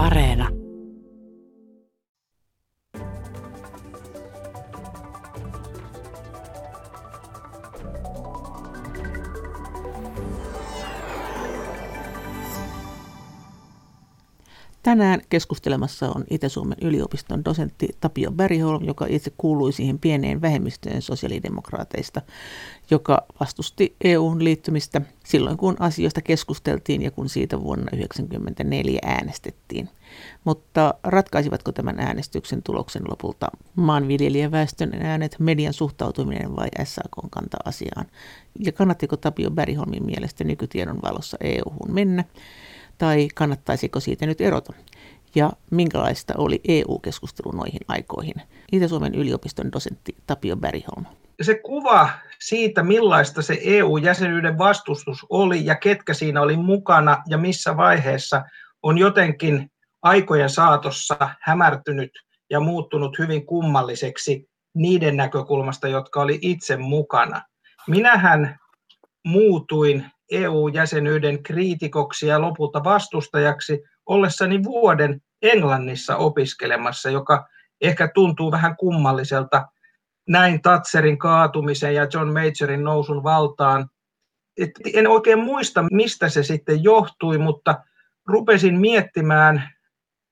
Areena. Tänään keskustelemassa on Itä-Suomen yliopiston dosentti Tapio Bergholm, joka itse kuului siihen pieneen vähemmistöön sosiaalidemokraateista, joka vastusti EUn liittymistä silloin, kun asioista keskusteltiin ja kun siitä vuonna 1994 äänestettiin. Mutta ratkaisivatko tämän äänestyksen tuloksen lopulta maanviljelijäväestön äänet, median suhtautuminen vai SAK kanta asiaan? Ja kannattiko Tapio Bergholmin mielestä nykytiedon valossa EUhun mennä? Tai kannattaisiko siitä nyt erota? Ja minkälaista oli EU-keskustelu noihin aikoihin? Itä-Suomen yliopiston dosentti Tapio Bergholm. Se kuva siitä, millaista se EU-jäsenyyden vastustus oli ja ketkä siinä oli mukana ja missä vaiheessa, on jotenkin aikojen saatossa hämärtynyt ja muuttunut hyvin kummalliseksi niiden näkökulmasta, jotka oli itse mukana. Minähän muutuin EU-jäsenyyden kriitikoksi ja lopulta vastustajaksi ollessani vuoden Englannissa opiskelemassa, joka ehkä tuntuu vähän kummalliselta näin Thatcherin kaatumisen ja John Majorin nousun valtaan. Et en oikein muista, mistä se sitten johtui, mutta rupesin miettimään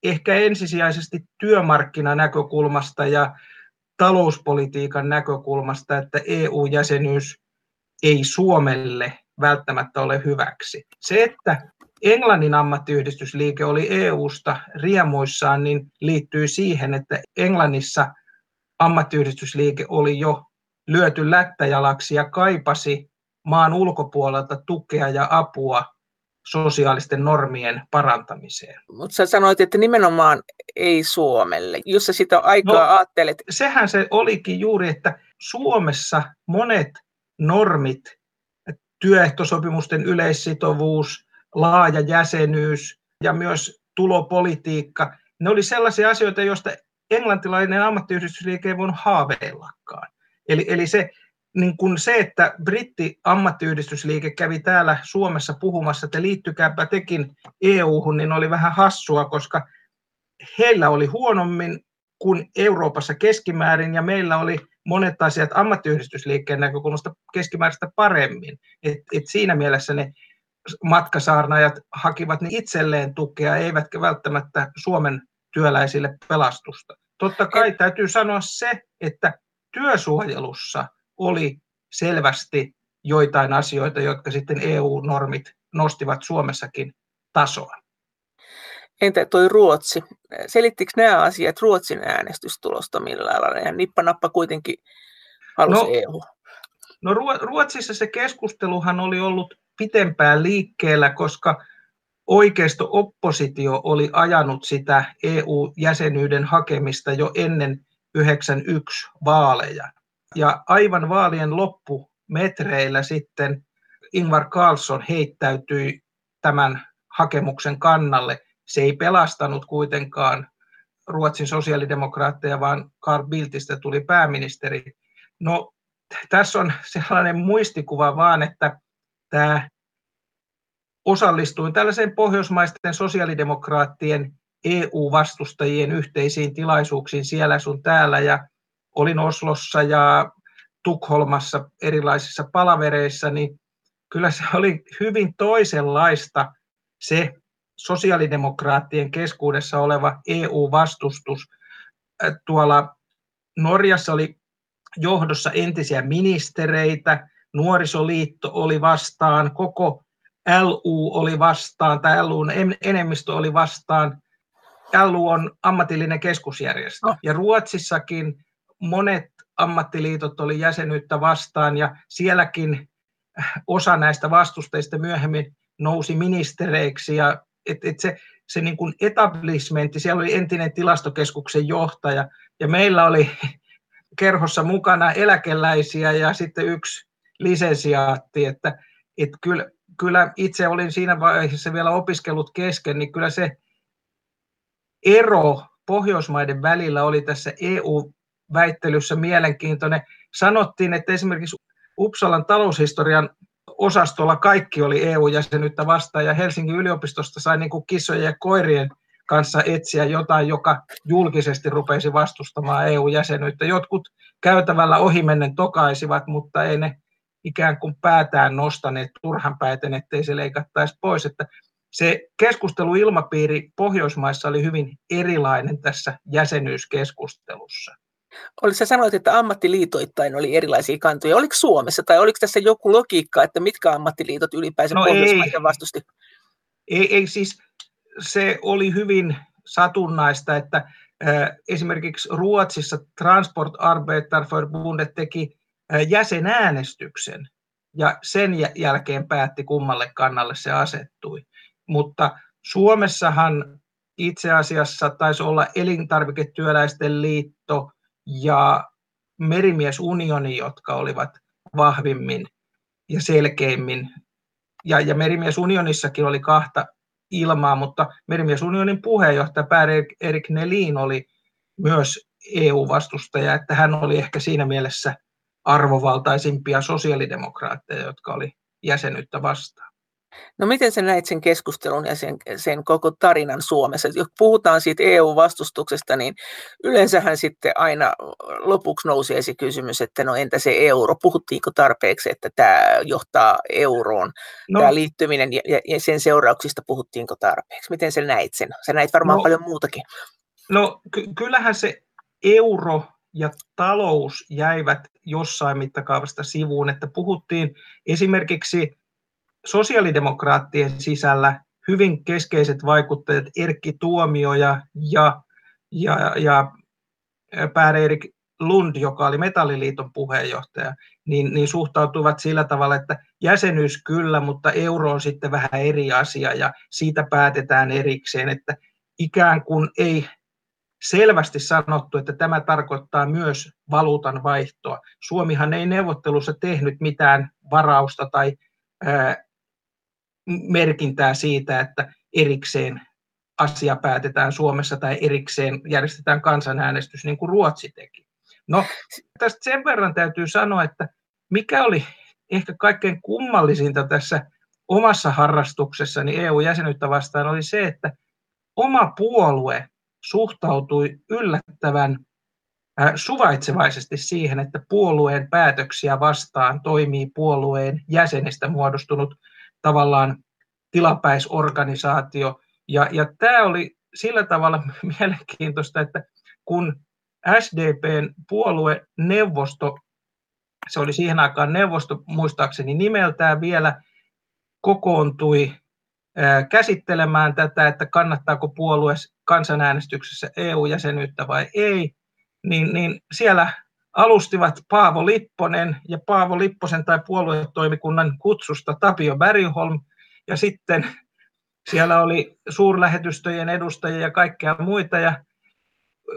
ehkä ensisijaisesti työmarkkinanäkökulmasta ja talouspolitiikan näkökulmasta, että EU-jäsenyys ei Suomelle välttämättä ole hyväksi. Se, että Englannin ammattiyhdistysliike oli EUsta riemuissaan, niin liittyy siihen, että Englannissa ammattiyhdistysliike oli jo lyöty lättäjalaksi ja kaipasi maan ulkopuolelta tukea ja apua sosiaalisten normien parantamiseen. Mutta sä sanoit, että nimenomaan ei Suomelle. Jos sä sitä aikaa no, ajattelet. Sehän se olikin juuri, että Suomessa monet normit työehtosopimusten yleissitovuus, laaja jäsenyys ja myös tulopolitiikka. Ne oli sellaisia asioita, joista englantilainen ammattiyhdistysliike ei voinut haaveillakaan. Eli, eli se, niin kun se, että britti ammattiyhdistysliike kävi täällä Suomessa puhumassa, että liittykääpä tekin EU-hun, niin oli vähän hassua, koska heillä oli huonommin kuin Euroopassa keskimäärin, ja meillä oli monet asiat ammattiyhdistysliikkeen näkökulmasta keskimääräistä paremmin. Et, et siinä mielessä ne matkasaarnaajat hakivat niin itselleen tukea, eivätkä välttämättä Suomen työläisille pelastusta. Totta kai täytyy sanoa se, että työsuojelussa oli selvästi joitain asioita, jotka sitten EU-normit nostivat Suomessakin tasoa. Entä toi Ruotsi? Selittikö nämä asiat Ruotsin äänestystulosta millään lailla? Ja nippanappa kuitenkin halusi no, EU. No Ruotsissa se keskusteluhan oli ollut pitempään liikkeellä, koska oikeisto-oppositio oli ajanut sitä EU-jäsenyyden hakemista jo ennen 91 vaaleja. Ja aivan vaalien loppumetreillä sitten Ingvar Carlsson heittäytyi tämän hakemuksen kannalle – se ei pelastanut kuitenkaan Ruotsin sosiaalidemokraatteja, vaan Carl Bildtistä tuli pääministeri. No, tässä on sellainen muistikuva vaan, että tämä osallistuin tällaiseen pohjoismaisten sosiaalidemokraattien EU-vastustajien yhteisiin tilaisuuksiin siellä sun täällä ja olin Oslossa ja Tukholmassa erilaisissa palavereissa, niin kyllä se oli hyvin toisenlaista se sosiaalidemokraattien keskuudessa oleva EU-vastustus. Tuolla Norjassa oli johdossa entisiä ministereitä, nuorisoliitto oli vastaan, koko LU oli vastaan, tai LUn enemmistö oli vastaan. LU on ammatillinen keskusjärjestö, oh. ja Ruotsissakin monet ammattiliitot oli jäsenyyttä vastaan, ja sielläkin osa näistä vastusteista myöhemmin nousi ministereiksi, ja et, et se, se niin kuin etablishmentti, siellä oli entinen tilastokeskuksen johtaja, ja meillä oli kerhossa mukana eläkeläisiä ja sitten yksi lisensiaatti, että et kyllä, kyllä itse olin siinä vaiheessa vielä opiskellut kesken, niin kyllä se ero Pohjoismaiden välillä oli tässä EU-väittelyssä mielenkiintoinen. Sanottiin, että esimerkiksi Uppsalan taloushistorian osastolla kaikki oli EU-jäsenyyttä vastaan ja Helsingin yliopistosta sai niin kuin kissojen ja koirien kanssa etsiä jotain, joka julkisesti rupesi vastustamaan EU-jäsenyyttä. Jotkut käytävällä ohimennen tokaisivat, mutta ei ne ikään kuin päätään nostaneet turhan pääten, ettei se leikattaisi pois. Että se keskusteluilmapiiri Pohjoismaissa oli hyvin erilainen tässä jäsenyyskeskustelussa. Oli, sä sanoit, että ammattiliitoittain oli erilaisia kantoja. Oliko Suomessa tai oliko tässä joku logiikka, että mitkä ammattiliitot ylipäänsä no Pohjoismaissa vastusti? Ei, ei siis, se oli hyvin satunnaista, että äh, esimerkiksi Ruotsissa Transport Arbetarförbundet teki äh, jäsenäänestyksen ja sen jälkeen päätti kummalle kannalle se asettui. Mutta Suomessahan itse asiassa taisi olla elintarviketyöläisten liitto ja merimiesunioni, jotka olivat vahvimmin ja selkeimmin. Ja, ja merimiesunionissakin oli kahta ilmaa, mutta merimiesunionin puheenjohtaja Pär Erik Nelin oli myös EU-vastustaja, että hän oli ehkä siinä mielessä arvovaltaisimpia sosiaalidemokraatteja, jotka oli jäsenyyttä vastaan. No miten sä näit sen keskustelun ja sen, sen koko tarinan Suomessa? Jos puhutaan siitä EU-vastustuksesta, niin yleensähän sitten aina lopuksi nousee esi kysymys, että no entä se euro? Puhuttiinko tarpeeksi, että tämä johtaa euroon, no. tämä liittyminen ja, ja sen seurauksista puhuttiinko tarpeeksi? Miten sä näit sen? Sä näit varmaan no, paljon muutakin. No ky- kyllähän se euro ja talous jäivät jossain mittakaavasta sivuun, että puhuttiin esimerkiksi sosiaalidemokraattien sisällä hyvin keskeiset vaikuttajat Erkki Tuomioja ja, ja, ja Pär Erik Lund, joka oli Metalliliiton puheenjohtaja, niin, niin suhtautuivat sillä tavalla, että jäsenyys kyllä, mutta euro on sitten vähän eri asia ja siitä päätetään erikseen, että ikään kuin ei selvästi sanottu, että tämä tarkoittaa myös valuutan vaihtoa. Suomihan ei neuvottelussa tehnyt mitään varausta tai ää, merkintää siitä, että erikseen asia päätetään Suomessa tai erikseen järjestetään kansanäänestys, niin kuin Ruotsi teki. No, tästä sen verran täytyy sanoa, että mikä oli ehkä kaikkein kummallisinta tässä omassa harrastuksessani EU-jäsenyyttä vastaan oli se, että oma puolue suhtautui yllättävän suvaitsevaisesti siihen, että puolueen päätöksiä vastaan toimii puolueen jäsenistä muodostunut tavallaan tilapäisorganisaatio. Ja, ja tämä oli sillä tavalla mielenkiintoista, että kun SDPn puolueneuvosto, se oli siihen aikaan neuvosto muistaakseni nimeltään vielä, kokoontui käsittelemään tätä, että kannattaako puolue kansanäänestyksessä EU-jäsenyyttä vai ei, niin, niin siellä alustivat Paavo Lipponen ja Paavo Lipposen tai puoluetoimikunnan kutsusta Tapio Bergholm ja sitten siellä oli suurlähetystöjen edustajia ja kaikkea muita ja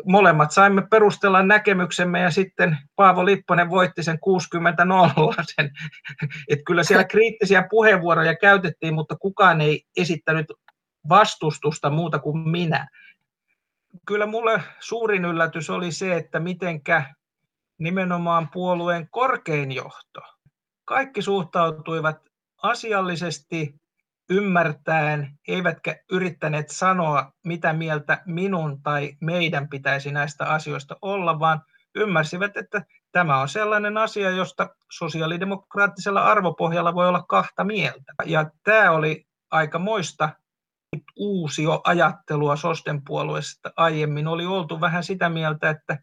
molemmat saimme perustella näkemyksemme ja sitten Paavo Lipponen voitti sen 60 0 sen. Että kyllä siellä kriittisiä puheenvuoroja käytettiin, mutta kukaan ei esittänyt vastustusta muuta kuin minä. Kyllä mulle suurin yllätys oli se, että mitenkä nimenomaan puolueen korkein johto, kaikki suhtautuivat asiallisesti ymmärtäen, eivätkä yrittäneet sanoa, mitä mieltä minun tai meidän pitäisi näistä asioista olla, vaan ymmärsivät, että tämä on sellainen asia, josta sosiaalidemokraattisella arvopohjalla voi olla kahta mieltä. Ja tämä oli aika moista uusio ajattelua Sosten puolueesta. Aiemmin oli oltu vähän sitä mieltä, että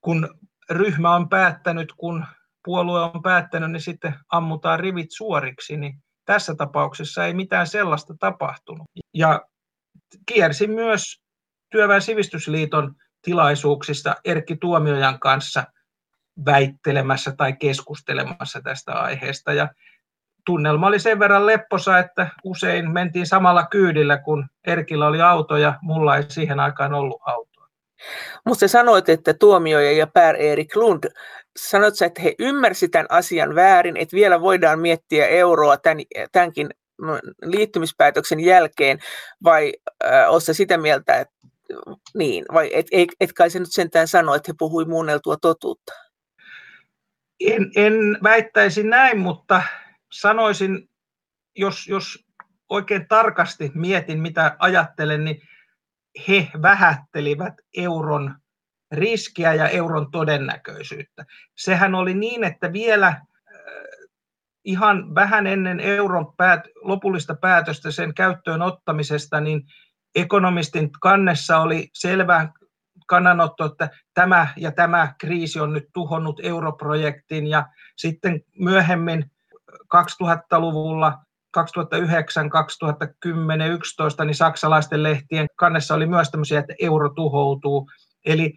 kun ryhmä on päättänyt, kun puolue on päättänyt, niin sitten ammutaan rivit suoriksi, niin tässä tapauksessa ei mitään sellaista tapahtunut. Ja kiersin myös Työväen sivistysliiton tilaisuuksista Erkki Tuomiojan kanssa väittelemässä tai keskustelemassa tästä aiheesta. Ja tunnelma oli sen verran lepposa, että usein mentiin samalla kyydillä, kun Erkillä oli auto ja mulla ei siihen aikaan ollut autoa. Mutta sanoit, että Tuomioja ja Pär Erik Lund sanot sä, että he ymmärsivät tämän asian väärin, että vielä voidaan miettiä euroa tämän, tämänkin liittymispäätöksen jälkeen, vai äh, oletko sitä mieltä, että niin, vai et, et, et kai se nyt sentään sano, että he puhui muunneltua totuutta? En, en väittäisi näin, mutta sanoisin, jos, jos oikein tarkasti mietin, mitä ajattelen, niin he vähättelivät euron riskiä ja euron todennäköisyyttä. Sehän oli niin, että vielä äh, ihan vähän ennen euron päät, lopullista päätöstä sen käyttöön ottamisesta, niin ekonomistin kannessa oli selvä kannanotto, että tämä ja tämä kriisi on nyt tuhonnut europrojektin ja sitten myöhemmin 2000-luvulla 2009, 2010, 2011, niin saksalaisten lehtien kannessa oli myös tämmöisiä, että euro tuhoutuu. Eli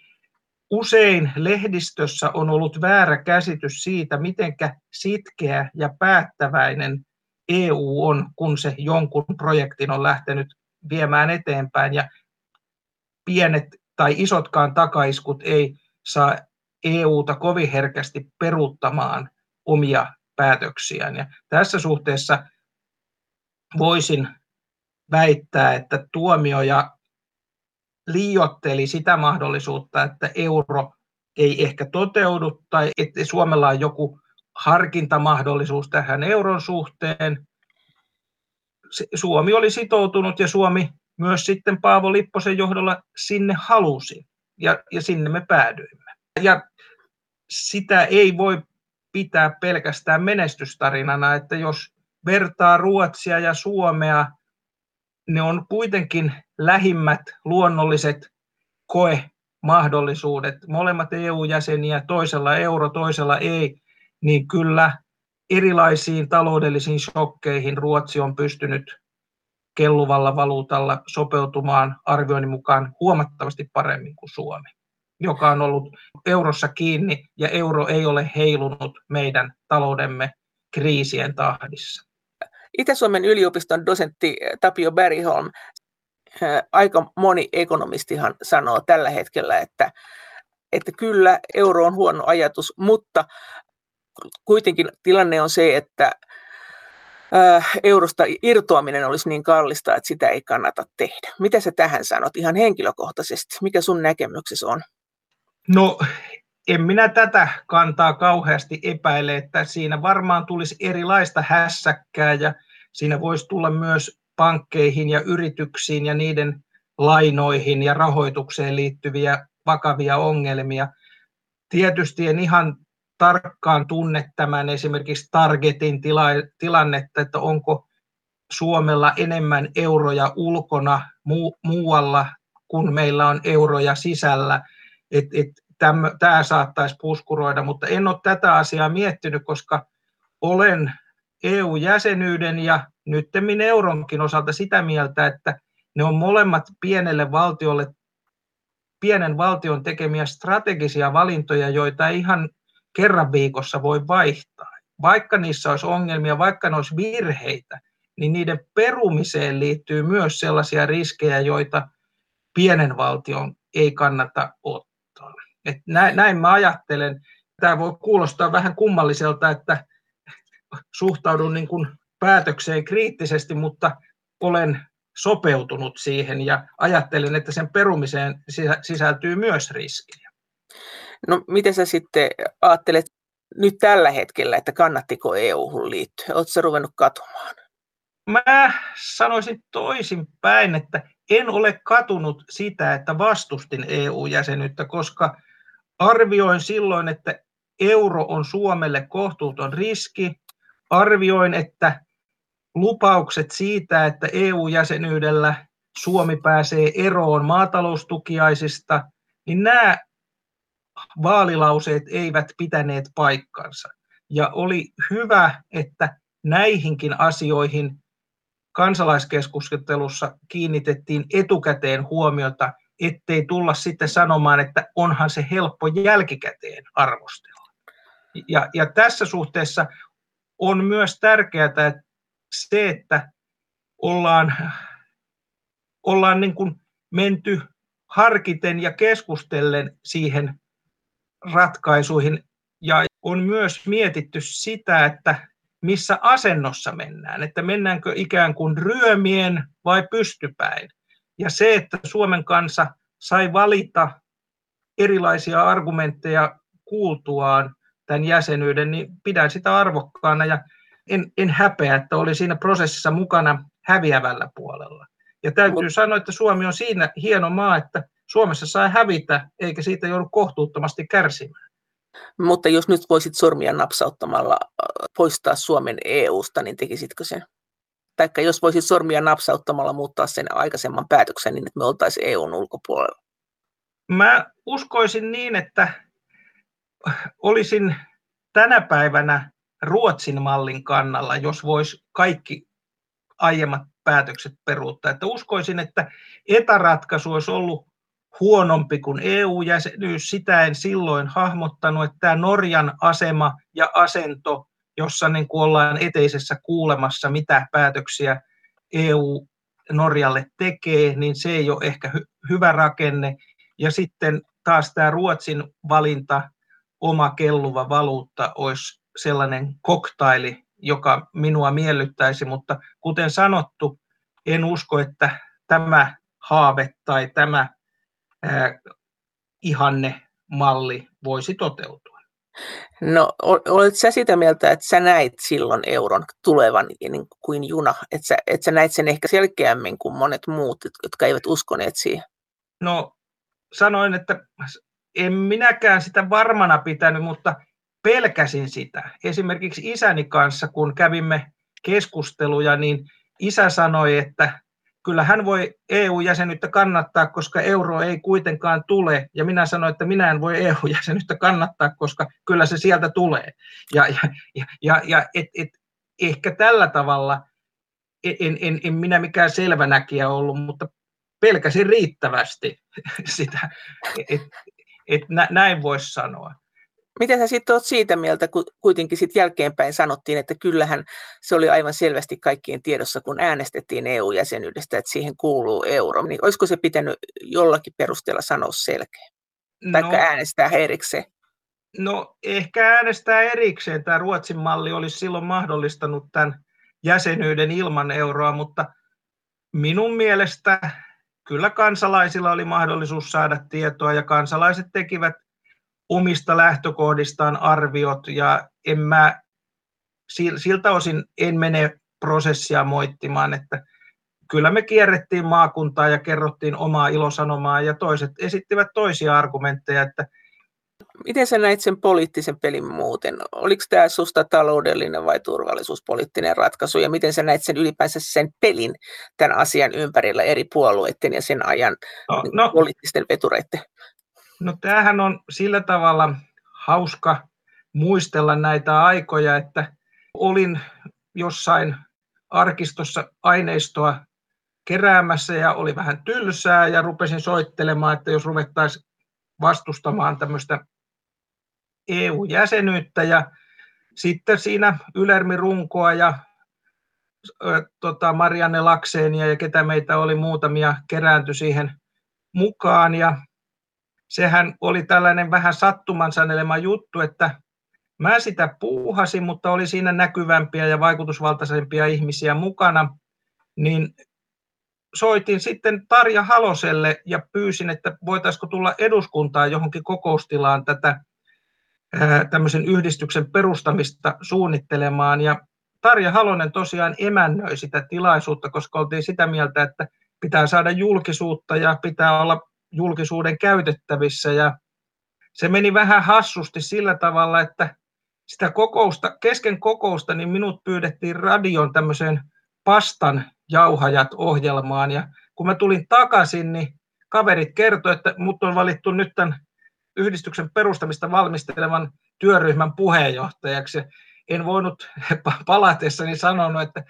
usein lehdistössä on ollut väärä käsitys siitä, miten sitkeä ja päättäväinen EU on, kun se jonkun projektin on lähtenyt viemään eteenpäin. Ja pienet tai isotkaan takaiskut ei saa EUta kovin herkästi peruuttamaan omia päätöksiään. Ja tässä suhteessa voisin väittää, että tuomioja liiotteli sitä mahdollisuutta, että euro ei ehkä toteudu tai että Suomella on joku harkintamahdollisuus tähän euron suhteen. Suomi oli sitoutunut ja Suomi myös sitten Paavo Lipposen johdolla sinne halusi ja, ja sinne me päädyimme. Ja sitä ei voi pitää pelkästään menestystarinana, että jos vertaa Ruotsia ja Suomea, ne on kuitenkin lähimmät luonnolliset koemahdollisuudet. Molemmat EU-jäseniä, toisella euro, toisella ei, niin kyllä erilaisiin taloudellisiin shokkeihin Ruotsi on pystynyt kelluvalla valuutalla sopeutumaan arvioinnin mukaan huomattavasti paremmin kuin Suomi, joka on ollut eurossa kiinni ja euro ei ole heilunut meidän taloudemme kriisien tahdissa. Itä-Suomen yliopiston dosentti Tapio Bergholm, aika moni ekonomistihan sanoo tällä hetkellä, että, että kyllä euro on huono ajatus, mutta kuitenkin tilanne on se, että eurosta irtoaminen olisi niin kallista, että sitä ei kannata tehdä. Mitä sä tähän sanot ihan henkilökohtaisesti? Mikä sun näkemyksesi on? No en minä tätä kantaa kauheasti epäile, että siinä varmaan tulisi erilaista hässäkkää ja siinä voisi tulla myös pankkeihin ja yrityksiin ja niiden lainoihin ja rahoitukseen liittyviä vakavia ongelmia. Tietysti en ihan tarkkaan tunne tämän esimerkiksi Targetin tila, tilannetta, että onko Suomella enemmän euroja ulkona muu, muualla, kun meillä on euroja sisällä. Et, et, tämä saattaisi puskuroida, mutta en ole tätä asiaa miettinyt, koska olen EU-jäsenyyden ja nyttemmin euronkin osalta sitä mieltä, että ne on molemmat pienelle valtiolle, pienen valtion tekemiä strategisia valintoja, joita ei ihan kerran viikossa voi vaihtaa. Vaikka niissä olisi ongelmia, vaikka ne olisi virheitä, niin niiden perumiseen liittyy myös sellaisia riskejä, joita pienen valtion ei kannata ottaa. Et näin, näin mä ajattelen. Tämä voi kuulostaa vähän kummalliselta, että suhtaudun niin kuin päätökseen kriittisesti, mutta olen sopeutunut siihen ja ajattelen, että sen perumiseen sisältyy myös riskejä. No miten sä sitten ajattelet nyt tällä hetkellä, että kannattiko EU-hun liittyä? Oletko ruvennut katumaan? Mä sanoisin toisinpäin, että en ole katunut sitä, että vastustin EU-jäsenyyttä, koska arvioin silloin, että euro on Suomelle kohtuuton riski. Arvioin, että lupaukset siitä, että EU-jäsenyydellä Suomi pääsee eroon maataloustukiaisista, niin nämä vaalilauseet eivät pitäneet paikkansa. Ja oli hyvä, että näihinkin asioihin kansalaiskeskustelussa kiinnitettiin etukäteen huomiota, ettei tulla sitten sanomaan, että onhan se helppo jälkikäteen arvostella. Ja, ja tässä suhteessa on myös tärkeää että se, että ollaan, ollaan niin kuin menty harkiten ja keskustellen siihen ratkaisuihin ja on myös mietitty sitä, että missä asennossa mennään, että mennäänkö ikään kuin ryömien vai pystypäin. Ja se, että Suomen kansa sai valita erilaisia argumentteja kuultuaan tämän jäsenyyden, niin pidän sitä arvokkaana ja en, en häpeä, että oli siinä prosessissa mukana häviävällä puolella. Ja täytyy Mut... sanoa, että Suomi on siinä hieno maa, että Suomessa saa hävitä, eikä siitä joudu kohtuuttomasti kärsimään. Mutta jos nyt voisit sormia napsauttamalla poistaa Suomen EU-sta, niin tekisitkö sen? Taikka jos voisit sormia napsauttamalla muuttaa sen aikaisemman päätöksen niin, että me oltaisiin EUn ulkopuolella? Mä uskoisin niin, että olisin tänä päivänä Ruotsin mallin kannalla, jos voisi kaikki aiemmat päätökset peruuttaa. Että uskoisin, että etäratkaisu olisi ollut huonompi kuin EU-jäsenyys. Sitä en silloin hahmottanut, että tämä Norjan asema ja asento, jossa niin kuin ollaan eteisessä kuulemassa, mitä päätöksiä EU Norjalle tekee, niin se ei ole ehkä hy- hyvä rakenne. Ja sitten taas tämä Ruotsin valinta, oma kelluva valuutta, olisi sellainen koktaili, joka minua miellyttäisi, mutta kuten sanottu, en usko, että tämä haave tai tämä ää, ihanne malli voisi toteutua. No, olet sä sitä mieltä, että sä näit silloin euron tulevan niin kuin juna, että sä, että sä näit sen ehkä selkeämmin kuin monet muut, jotka eivät uskoneet siihen? No, sanoin, että en minäkään sitä varmana pitänyt, mutta pelkäsin sitä. Esimerkiksi isäni kanssa, kun kävimme keskusteluja, niin isä sanoi, että kyllä hän voi EU-jäsenyyttä kannattaa, koska euro ei kuitenkaan tule. Ja minä sanoin, että minä en voi EU-jäsenyyttä kannattaa, koska kyllä se sieltä tulee. Ja, ja, ja, ja et, et, ehkä tällä tavalla, en, en, en minä mikään selvänäkijä ollut, mutta pelkäsin riittävästi sitä, että et näin voisi sanoa. Miten sä sitten oot siitä mieltä, kun kuitenkin sitten jälkeenpäin sanottiin, että kyllähän se oli aivan selvästi kaikkien tiedossa, kun äänestettiin EU-jäsenyydestä, että siihen kuuluu euro. Niin olisiko se pitänyt jollakin perusteella sanoa selkeä? Tai no, äänestää erikseen? No ehkä äänestää erikseen. Tämä Ruotsin malli olisi silloin mahdollistanut tämän jäsenyyden ilman euroa, mutta minun mielestä kyllä kansalaisilla oli mahdollisuus saada tietoa ja kansalaiset tekivät omista lähtökohdistaan arviot ja en mä, siltä osin en mene prosessia moittimaan, että kyllä me kierrettiin maakuntaa ja kerrottiin omaa ilosanomaa ja toiset esittivät toisia argumentteja, että Miten sä näit sen poliittisen pelin muuten? Oliko tämä susta taloudellinen vai turvallisuuspoliittinen ratkaisu ja miten sä näit sen ylipäänsä sen pelin tämän asian ympärillä eri puolueiden ja sen ajan no, no, poliittisten vetureiden? No tämähän on sillä tavalla hauska muistella näitä aikoja, että olin jossain arkistossa aineistoa keräämässä ja oli vähän tylsää ja rupesin soittelemaan, että jos ruvettaisiin vastustamaan tämmöistä EU-jäsenyyttä ja sitten siinä Ylermi Runkoa ja tota, Marianne Lakseenia ja ketä meitä oli muutamia kerääntyi siihen mukaan ja sehän oli tällainen vähän sattuman sanelema juttu, että mä sitä puuhasin, mutta oli siinä näkyvämpiä ja vaikutusvaltaisempia ihmisiä mukana, niin soitin sitten Tarja Haloselle ja pyysin, että voitaisiko tulla eduskuntaan johonkin kokoustilaan tätä tämmöisen yhdistyksen perustamista suunnittelemaan. Ja Tarja Halonen tosiaan emännöi sitä tilaisuutta, koska oltiin sitä mieltä, että pitää saada julkisuutta ja pitää olla julkisuuden käytettävissä ja se meni vähän hassusti sillä tavalla, että sitä kokousta, kesken kokousta niin minut pyydettiin radion tämmöiseen pastan jauhajat ohjelmaan ja kun mä tulin takaisin, niin kaverit kertoivat, että mut on valittu nyt tämän yhdistyksen perustamista valmistelevan työryhmän puheenjohtajaksi. En voinut palatessani sanonut, että,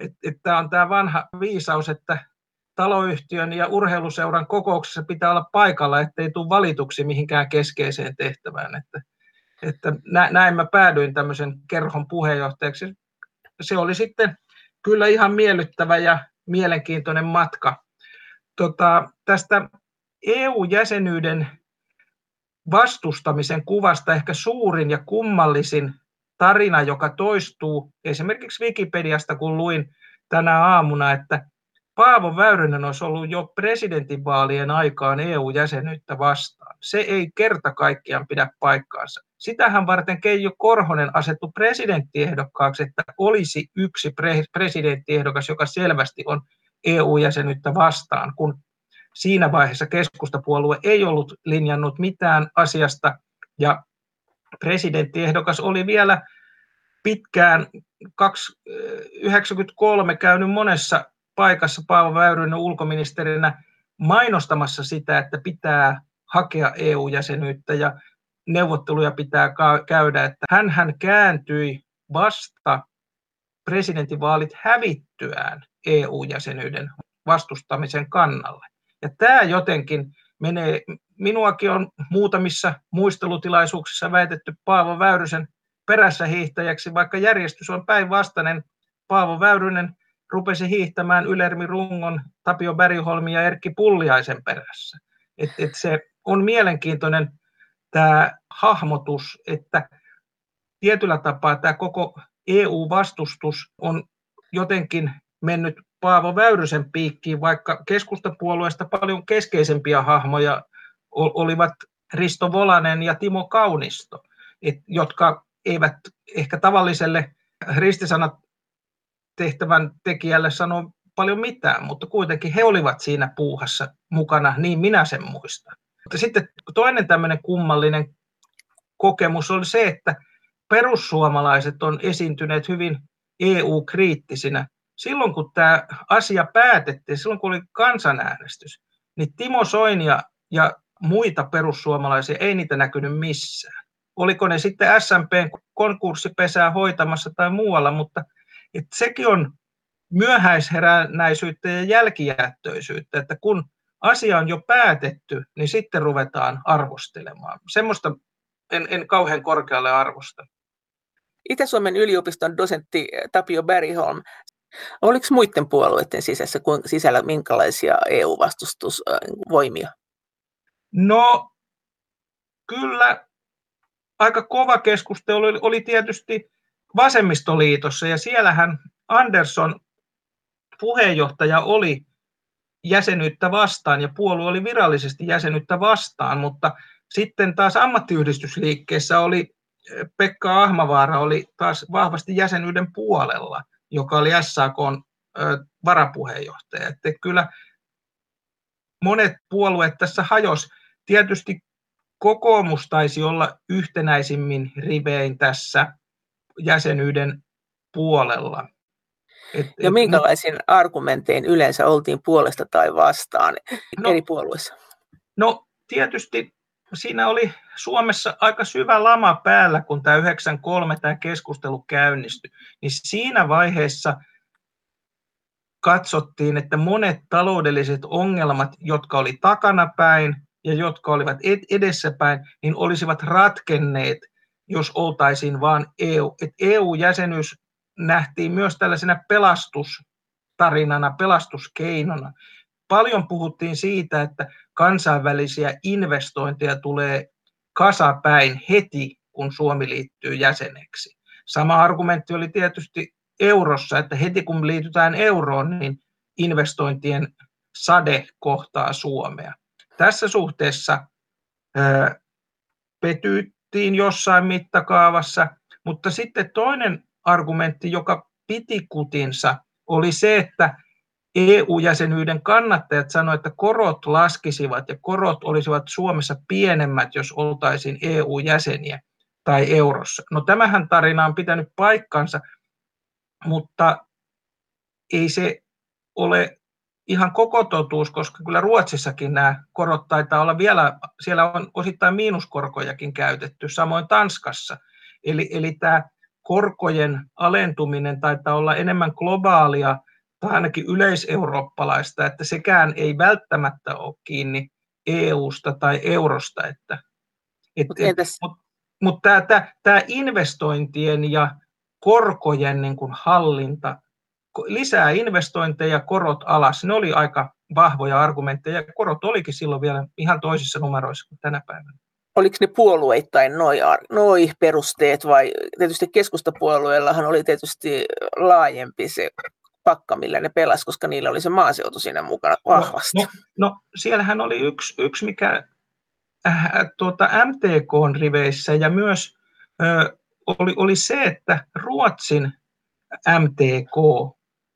että, että on tämä vanha viisaus, että taloyhtiön ja urheiluseuran kokouksessa pitää olla paikalla, ettei tule valituksi mihinkään keskeiseen tehtävään. Että, että näin mä päädyin tämmöisen kerhon puheenjohtajaksi. Se oli sitten kyllä ihan miellyttävä ja mielenkiintoinen matka. Tota, tästä EU-jäsenyyden vastustamisen kuvasta ehkä suurin ja kummallisin tarina, joka toistuu esimerkiksi Wikipediasta, kun luin tänä aamuna, että Paavo Väyrynen olisi ollut jo presidentinvaalien aikaan EU-jäsenyyttä vastaan. Se ei kerta kaikkiaan pidä paikkaansa. Sitähän varten Keijo Korhonen asettu presidenttiehdokkaaksi, että olisi yksi pre- presidenttiehdokas, joka selvästi on EU-jäsenyyttä vastaan, kun siinä vaiheessa keskustapuolue ei ollut linjannut mitään asiasta ja presidenttiehdokas oli vielä pitkään 1993 käynyt monessa paikassa Paavo Väyrynen ulkoministerinä mainostamassa sitä, että pitää hakea EU-jäsenyyttä ja neuvotteluja pitää käydä, että hän, hän kääntyi vasta presidentinvaalit hävittyään EU-jäsenyyden vastustamisen kannalle. Ja tämä jotenkin menee, minuakin on muutamissa muistelutilaisuuksissa väitetty Paavo Väyrysen perässä hiihtäjäksi, vaikka järjestys on päinvastainen. Paavo Väyrynen rupesi hiihtämään Ylermi Rungon, Tapio Bergholmin ja Erkki Pulliaisen perässä. Et, et se on mielenkiintoinen tämä hahmotus, että tietyllä tapaa tämä koko EU-vastustus on jotenkin mennyt Paavo Väyrysen piikkiin, vaikka keskustapuolueesta paljon keskeisempiä hahmoja olivat Risto Volanen ja Timo Kaunisto, jotka eivät ehkä tavalliselle ristisanat tehtävän tekijälle sano paljon mitään, mutta kuitenkin he olivat siinä puuhassa mukana, niin minä sen muistan. Sitten toinen tämmöinen kummallinen kokemus oli se, että perussuomalaiset on esiintyneet hyvin EU-kriittisinä. Silloin kun tämä asia päätettiin, silloin kun oli kansanäänestys, niin Timo Soinia ja muita perussuomalaisia ei niitä näkynyt missään. Oliko ne sitten SMPn konkurssipesää hoitamassa tai muualla, mutta et sekin on myöhäisheränäisyyttä ja jälkijättöisyyttä, että kun asia on jo päätetty, niin sitten ruvetaan arvostelemaan. Semmoista en, en kauhean korkealle arvosta. Itä-Suomen yliopiston dosentti Tapio Bergholm, oliko muiden puolueiden sisässä, sisällä minkälaisia EU-vastustusvoimia? No kyllä aika kova keskustelu oli, oli tietysti vasemmistoliitossa ja siellähän Andersson puheenjohtaja oli jäsenyyttä vastaan ja puolue oli virallisesti jäsenyyttä vastaan, mutta sitten taas ammattiyhdistysliikkeessä oli Pekka Ahmavaara oli taas vahvasti jäsenyyden puolella, joka oli SAK varapuheenjohtaja. Että kyllä monet puolueet tässä hajos. Tietysti kokoomus taisi olla yhtenäisimmin rivein tässä jäsenyyden puolella. Et, ja minkälaisin no, argumentein yleensä oltiin puolesta tai vastaan no, eri puolueissa? No tietysti siinä oli Suomessa aika syvä lama päällä, kun tämä 93 tämä keskustelu käynnistyi. Niin siinä vaiheessa katsottiin, että monet taloudelliset ongelmat, jotka oli takanapäin ja jotka olivat edessäpäin, niin olisivat ratkenneet, jos oltaisiin vain EU. Et EU-jäsenyys nähtiin myös tällaisena pelastustarinana, pelastuskeinona. Paljon puhuttiin siitä, että kansainvälisiä investointeja tulee kasapäin heti, kun Suomi liittyy jäseneksi. Sama argumentti oli tietysti eurossa, että heti kun liitytään euroon, niin investointien sade kohtaa Suomea. Tässä suhteessa ää, petyttiin jossain mittakaavassa, mutta sitten toinen argumentti, joka piti kutinsa, oli se, että EU-jäsenyyden kannattajat sanoivat, että korot laskisivat ja korot olisivat Suomessa pienemmät, jos oltaisiin EU-jäseniä tai eurossa. No tämähän tarina on pitänyt paikkansa, mutta ei se ole ihan koko totuus, koska kyllä Ruotsissakin nämä korot taitaa olla vielä, siellä on osittain miinuskorkojakin käytetty, samoin Tanskassa. Eli, eli tämä korkojen alentuminen taitaa olla enemmän globaalia tai ainakin yleiseurooppalaista, että sekään ei välttämättä ole kiinni EUsta tai eurosta. Että, et, Mut entäs... Mutta mut tämä, tämä investointien ja korkojen niin kuin hallinta, lisää investointeja, korot alas, ne oli aika vahvoja argumentteja. Korot olikin silloin vielä ihan toisissa numeroissa kuin tänä päivänä oliko ne puolueittain noi, noi perusteet vai tietysti keskustapuolueellahan oli tietysti laajempi se pakka, millä ne pelasi, koska niillä oli se maaseutu siinä mukana no, vahvasti. No, no, no siellähän oli yksi, yksi mikä äh, tuota, MTK-riveissä ja myös äh, oli, oli se, että Ruotsin MTK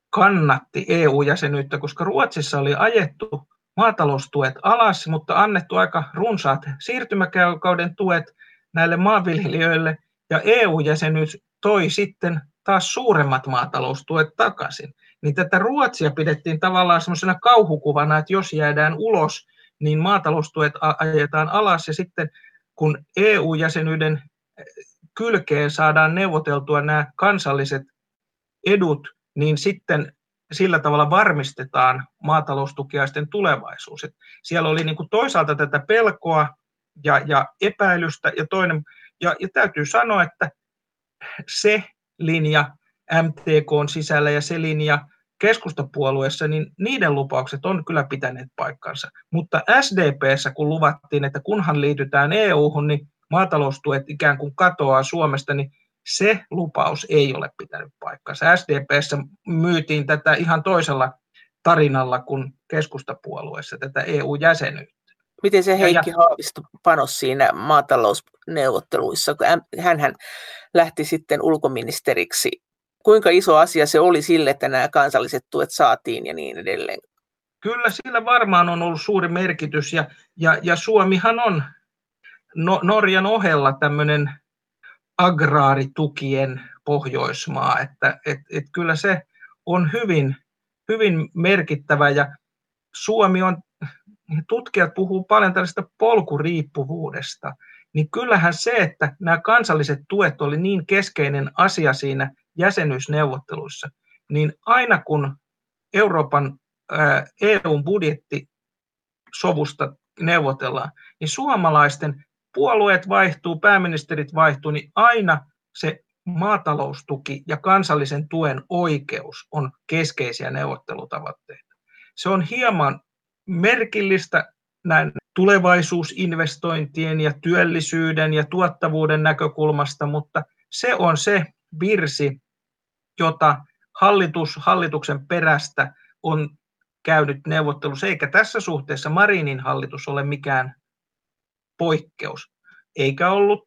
kannatti EU-jäsenyyttä, koska Ruotsissa oli ajettu maataloustuet alas, mutta annettu aika runsaat siirtymäkauden tuet näille maanviljelijöille, ja EU-jäsenyys toi sitten taas suuremmat maataloustuet takaisin. Niin tätä Ruotsia pidettiin tavallaan semmoisena kauhukuvana, että jos jäädään ulos, niin maataloustuet ajetaan alas, ja sitten kun EU-jäsenyyden kylkeen saadaan neuvoteltua nämä kansalliset edut, niin sitten sillä tavalla varmistetaan maataloustukiaisten tulevaisuus. Et siellä oli niin kuin toisaalta tätä pelkoa ja, ja epäilystä, ja, toinen, ja, ja täytyy sanoa, että se linja MTK on sisällä ja se linja keskustapuolueessa, niin niiden lupaukset on kyllä pitäneet paikkansa. Mutta SDPssä, kun luvattiin, että kunhan liitytään EU-hun, niin maataloustuet ikään kuin katoaa Suomesta, niin se lupaus ei ole pitänyt paikkansa. SDPssä myytiin tätä ihan toisella tarinalla kuin keskustapuolueessa, tätä EU-jäsenyyttä. Miten se Heikki Haavisto panos siinä maatalousneuvotteluissa, kun hän lähti sitten ulkoministeriksi? Kuinka iso asia se oli sille, että nämä kansalliset tuet saatiin ja niin edelleen? Kyllä sillä varmaan on ollut suuri merkitys ja, ja, ja Suomihan on no, Norjan ohella tämmöinen agraaritukien Pohjoismaa, että et, et kyllä se on hyvin, hyvin merkittävä ja Suomi on, tutkijat puhuu paljon tällaista polkuriippuvuudesta, niin kyllähän se, että nämä kansalliset tuet oli niin keskeinen asia siinä jäsenyysneuvotteluissa, niin aina kun Euroopan EUn budjetti sovusta neuvotellaan, niin suomalaisten puolueet vaihtuu, pääministerit vaihtuu, niin aina se maataloustuki ja kansallisen tuen oikeus on keskeisiä neuvottelutavoitteita. Se on hieman merkillistä näin tulevaisuusinvestointien ja työllisyyden ja tuottavuuden näkökulmasta, mutta se on se virsi, jota hallitus hallituksen perästä on käynyt neuvottelussa, eikä tässä suhteessa Marinin hallitus ole mikään poikkeus. Eikä ollut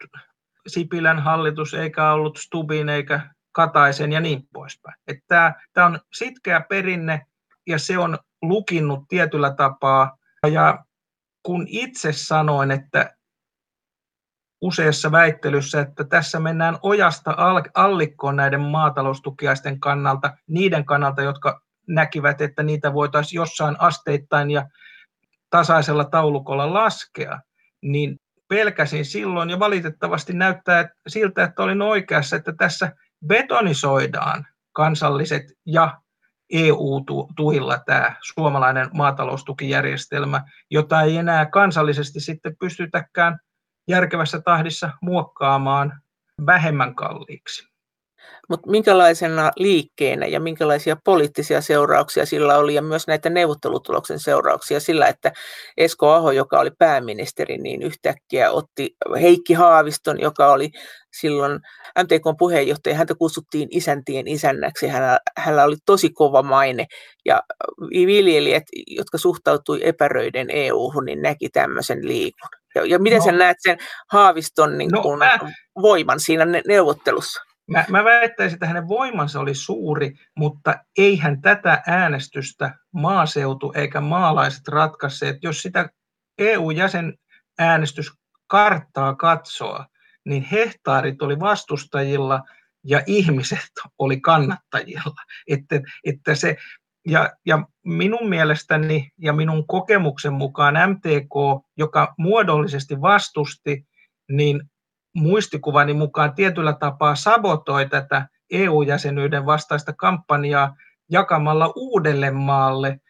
Sipilän hallitus, eikä ollut Stubin, eikä Kataisen ja niin poispäin. Tämä on sitkeä perinne ja se on lukinnut tietyllä tapaa. Ja kun itse sanoin, että useassa väittelyssä, että tässä mennään ojasta allikkoon näiden maataloustukiaisten kannalta, niiden kannalta, jotka näkivät, että niitä voitaisiin jossain asteittain ja tasaisella taulukolla laskea, niin pelkäsin silloin ja valitettavasti näyttää siltä, että olin oikeassa, että tässä betonisoidaan kansalliset ja EU-tuilla tämä suomalainen maataloustukijärjestelmä, jota ei enää kansallisesti sitten pystytäkään järkevässä tahdissa muokkaamaan vähemmän kalliiksi. Mutta minkälaisena liikkeenä ja minkälaisia poliittisia seurauksia sillä oli ja myös näitä neuvottelutuloksen seurauksia sillä, että Esko Aho, joka oli pääministeri, niin yhtäkkiä otti Heikki Haaviston, joka oli silloin MTK puheenjohtaja, häntä kutsuttiin isäntien isännäksi, hänellä, hänellä oli tosi kova maine ja viljelijät, jotka suhtautui epäröiden EU-hun, niin näki tämmöisen liikun. Ja, ja miten no, sä näet sen Haaviston niin no, kun, mä... voiman siinä neuvottelussa? Mä, mä väittäisin, että hänen voimansa oli suuri, mutta eihän tätä äänestystä maaseutu eikä maalaiset ratkaisseet. Jos sitä EU-jäsen äänestyskarttaa katsoa, niin hehtaarit oli vastustajilla ja ihmiset oli kannattajilla. Että, että se, ja, ja minun mielestäni ja minun kokemuksen mukaan MTK, joka muodollisesti vastusti, niin muistikuvani mukaan tietyllä tapaa sabotoi tätä EU-jäsenyyden vastaista kampanjaa jakamalla uudelle maalle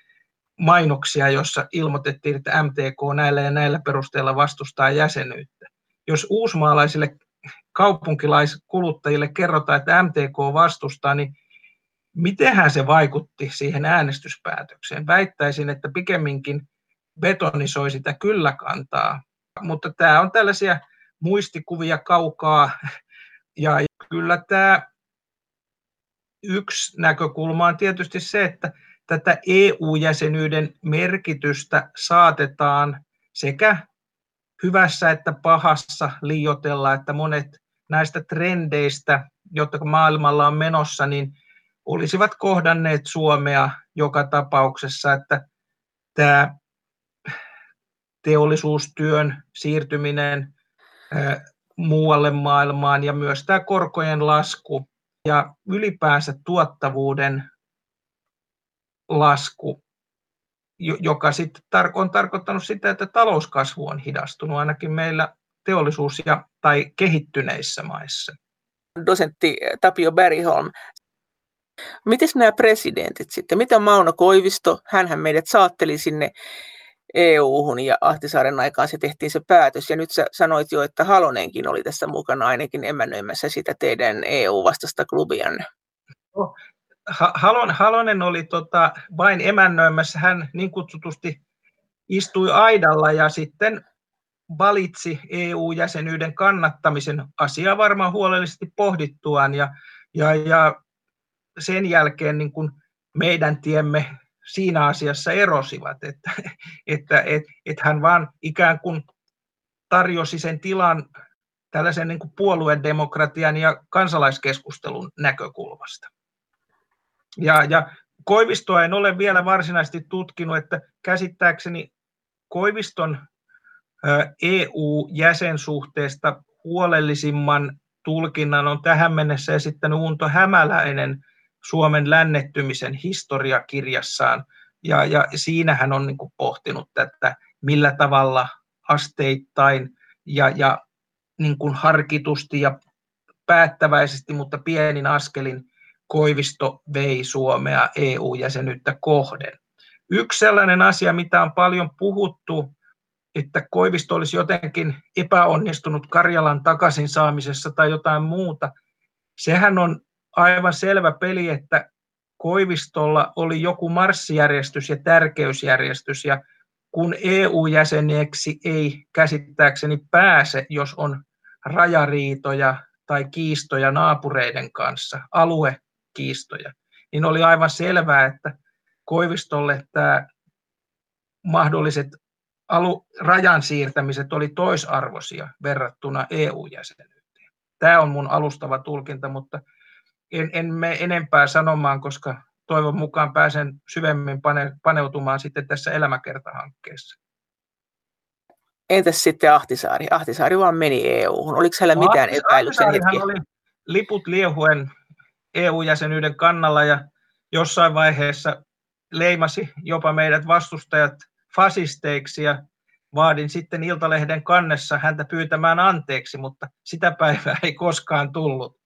mainoksia, jossa ilmoitettiin, että MTK näillä ja näillä perusteella vastustaa jäsenyyttä. Jos uusmaalaisille kaupunkilaiskuluttajille kerrotaan, että MTK vastustaa, niin mitenhän se vaikutti siihen äänestyspäätökseen? Väittäisin, että pikemminkin betonisoi sitä kyllä kantaa. Mutta tämä on tällaisia muistikuvia kaukaa. Ja kyllä tämä yksi näkökulma on tietysti se, että tätä EU-jäsenyyden merkitystä saatetaan sekä hyvässä että pahassa liiotella, että monet näistä trendeistä, jotka maailmalla on menossa, niin olisivat kohdanneet Suomea joka tapauksessa, että tämä teollisuustyön siirtyminen muualle maailmaan ja myös tämä korkojen lasku ja ylipäänsä tuottavuuden lasku, joka sitten on tarkoittanut sitä, että talouskasvu on hidastunut ainakin meillä teollisuus- ja, tai kehittyneissä maissa. Dosentti Tapio Bergholm, miten nämä presidentit sitten, mitä Mauno Koivisto, hän meidät saatteli sinne EU-hun ja Ahtisaaren aikaan se tehtiin se päätös. Ja nyt sä sanoit jo, että Halonenkin oli tässä mukana ainakin emännöimässä sitä teidän EU-vastasta klubianne. No, Halon, Halonen oli tota, vain emännöimässä. Hän niin kutsutusti istui aidalla ja sitten valitsi EU-jäsenyyden kannattamisen asiaa varmaan huolellisesti pohdittuaan ja, ja, ja sen jälkeen niin kuin meidän tiemme siinä asiassa erosivat, että, että et, et hän vaan ikään kuin tarjosi sen tilan tällaisen niin kuin puoluedemokratian ja kansalaiskeskustelun näkökulmasta. Ja, ja Koivistoa en ole vielä varsinaisesti tutkinut, että käsittääkseni Koiviston EU-jäsensuhteesta huolellisimman tulkinnan on tähän mennessä esittänyt Unto Hämäläinen Suomen lännettymisen historiakirjassaan. Ja, ja siinä hän on niin kuin pohtinut tätä, millä tavalla asteittain ja, ja niin kuin harkitusti ja päättäväisesti, mutta pienin askelin Koivisto vei Suomea EU-jäsenyyttä kohden. Yksi sellainen asia, mitä on paljon puhuttu, että Koivisto olisi jotenkin epäonnistunut Karjalan takaisin saamisessa tai jotain muuta, sehän on aivan selvä peli, että Koivistolla oli joku marssijärjestys ja tärkeysjärjestys, ja kun EU-jäseneksi ei käsittääkseni pääse, jos on rajariitoja tai kiistoja naapureiden kanssa, aluekiistoja, niin oli aivan selvää, että Koivistolle tämä mahdolliset alu, rajan siirtämiset oli toisarvoisia verrattuna EU-jäsenyyteen. Tämä on mun alustava tulkinta, mutta en, en mene enempää sanomaan, koska toivon mukaan pääsen syvemmin pane, paneutumaan sitten tässä elämäkertahankkeessa. Entäs sitten Ahtisaari? Ahtisaari vaan meni EU-hun. Oliko hänellä no, mitään epäilyksiä oli liput liehuen EU-jäsenyyden kannalla ja jossain vaiheessa leimasi jopa meidät vastustajat fasisteiksi ja vaadin sitten Iltalehden kannessa häntä pyytämään anteeksi, mutta sitä päivää ei koskaan tullut.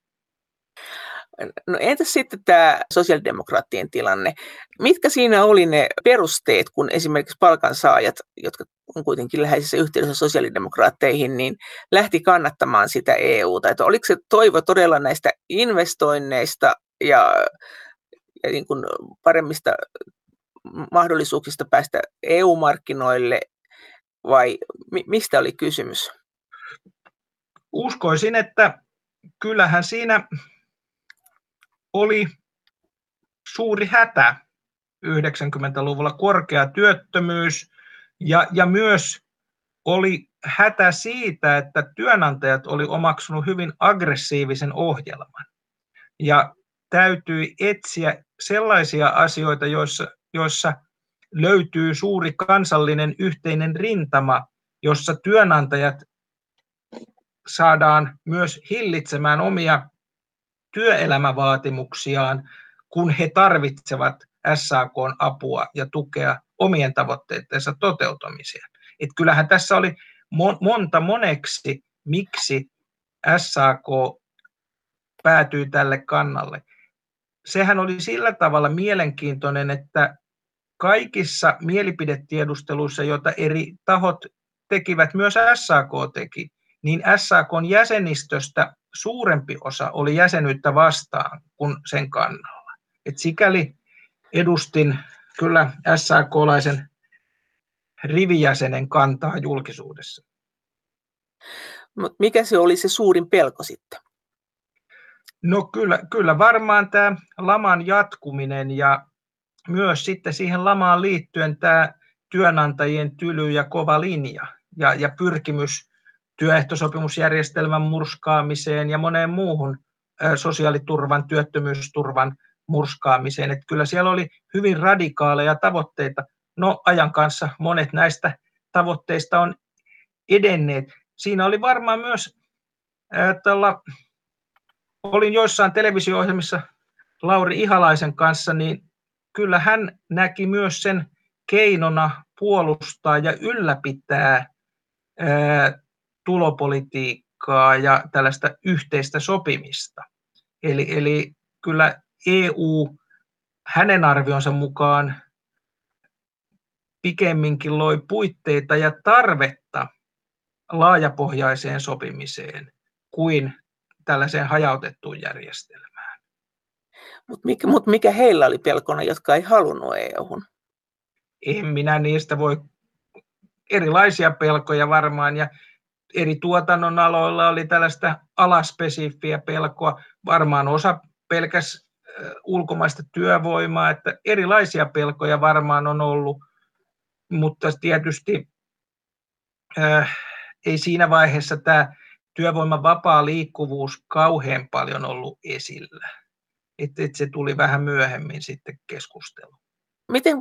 No entäs sitten tämä sosiaalidemokraattien tilanne? Mitkä siinä oli ne perusteet, kun esimerkiksi palkansaajat, jotka on kuitenkin läheisessä yhteydessä sosiaalidemokraatteihin, niin lähti kannattamaan sitä EUta? Että oliko se toivo todella näistä investoinneista ja, ja niin kuin paremmista mahdollisuuksista päästä EU-markkinoille vai mi- mistä oli kysymys? Uskoisin, että kyllähän siinä oli suuri hätä 90-luvulla, korkea työttömyys ja, ja myös oli hätä siitä, että työnantajat oli omaksunut hyvin aggressiivisen ohjelman. Ja täytyi etsiä sellaisia asioita, joissa, joissa löytyy suuri kansallinen yhteinen rintama, jossa työnantajat saadaan myös hillitsemään omia työelämävaatimuksiaan, kun he tarvitsevat SAKn apua ja tukea omien tavoitteidensa toteutumiseen. Et kyllähän tässä oli monta moneksi, miksi SAK päätyi tälle kannalle. Sehän oli sillä tavalla mielenkiintoinen, että kaikissa mielipidetiedusteluissa, joita eri tahot tekivät, myös SAK teki, niin SAKn jäsenistöstä suurempi osa oli jäsenyyttä vastaan kuin sen kannalla. Et sikäli edustin kyllä SAK-laisen rivijäsenen kantaa julkisuudessa. Mut mikä se oli se suurin pelko sitten? No kyllä, kyllä varmaan tämä laman jatkuminen ja myös sitten siihen lamaan liittyen tämä työnantajien tyly ja kova linja ja, ja pyrkimys työehtosopimusjärjestelmän murskaamiseen ja moneen muuhun sosiaaliturvan, työttömyysturvan murskaamiseen. Että kyllä siellä oli hyvin radikaaleja tavoitteita. No ajan kanssa monet näistä tavoitteista on edenneet. Siinä oli varmaan myös tällä, olin joissain televisio-ohjelmissa Lauri Ihalaisen kanssa, niin kyllä hän näki myös sen keinona puolustaa ja ylläpitää ää, tulopolitiikkaa ja tällaista yhteistä sopimista. Eli, eli kyllä EU hänen arvionsa mukaan pikemminkin loi puitteita ja tarvetta laajapohjaiseen sopimiseen kuin tällaiseen hajautettuun järjestelmään. Mutta mikä, mut mikä heillä oli pelkona, jotka ei halunnut EU-hun? En minä niistä voi, erilaisia pelkoja varmaan, ja eri tuotannon aloilla oli tällaista alaspesifiä pelkoa, varmaan osa pelkäs ulkomaista työvoimaa, että erilaisia pelkoja varmaan on ollut, mutta tietysti äh, ei siinä vaiheessa tämä työvoiman vapaa liikkuvuus kauhean paljon ollut esillä. Että et se tuli vähän myöhemmin sitten keskustelu. Miten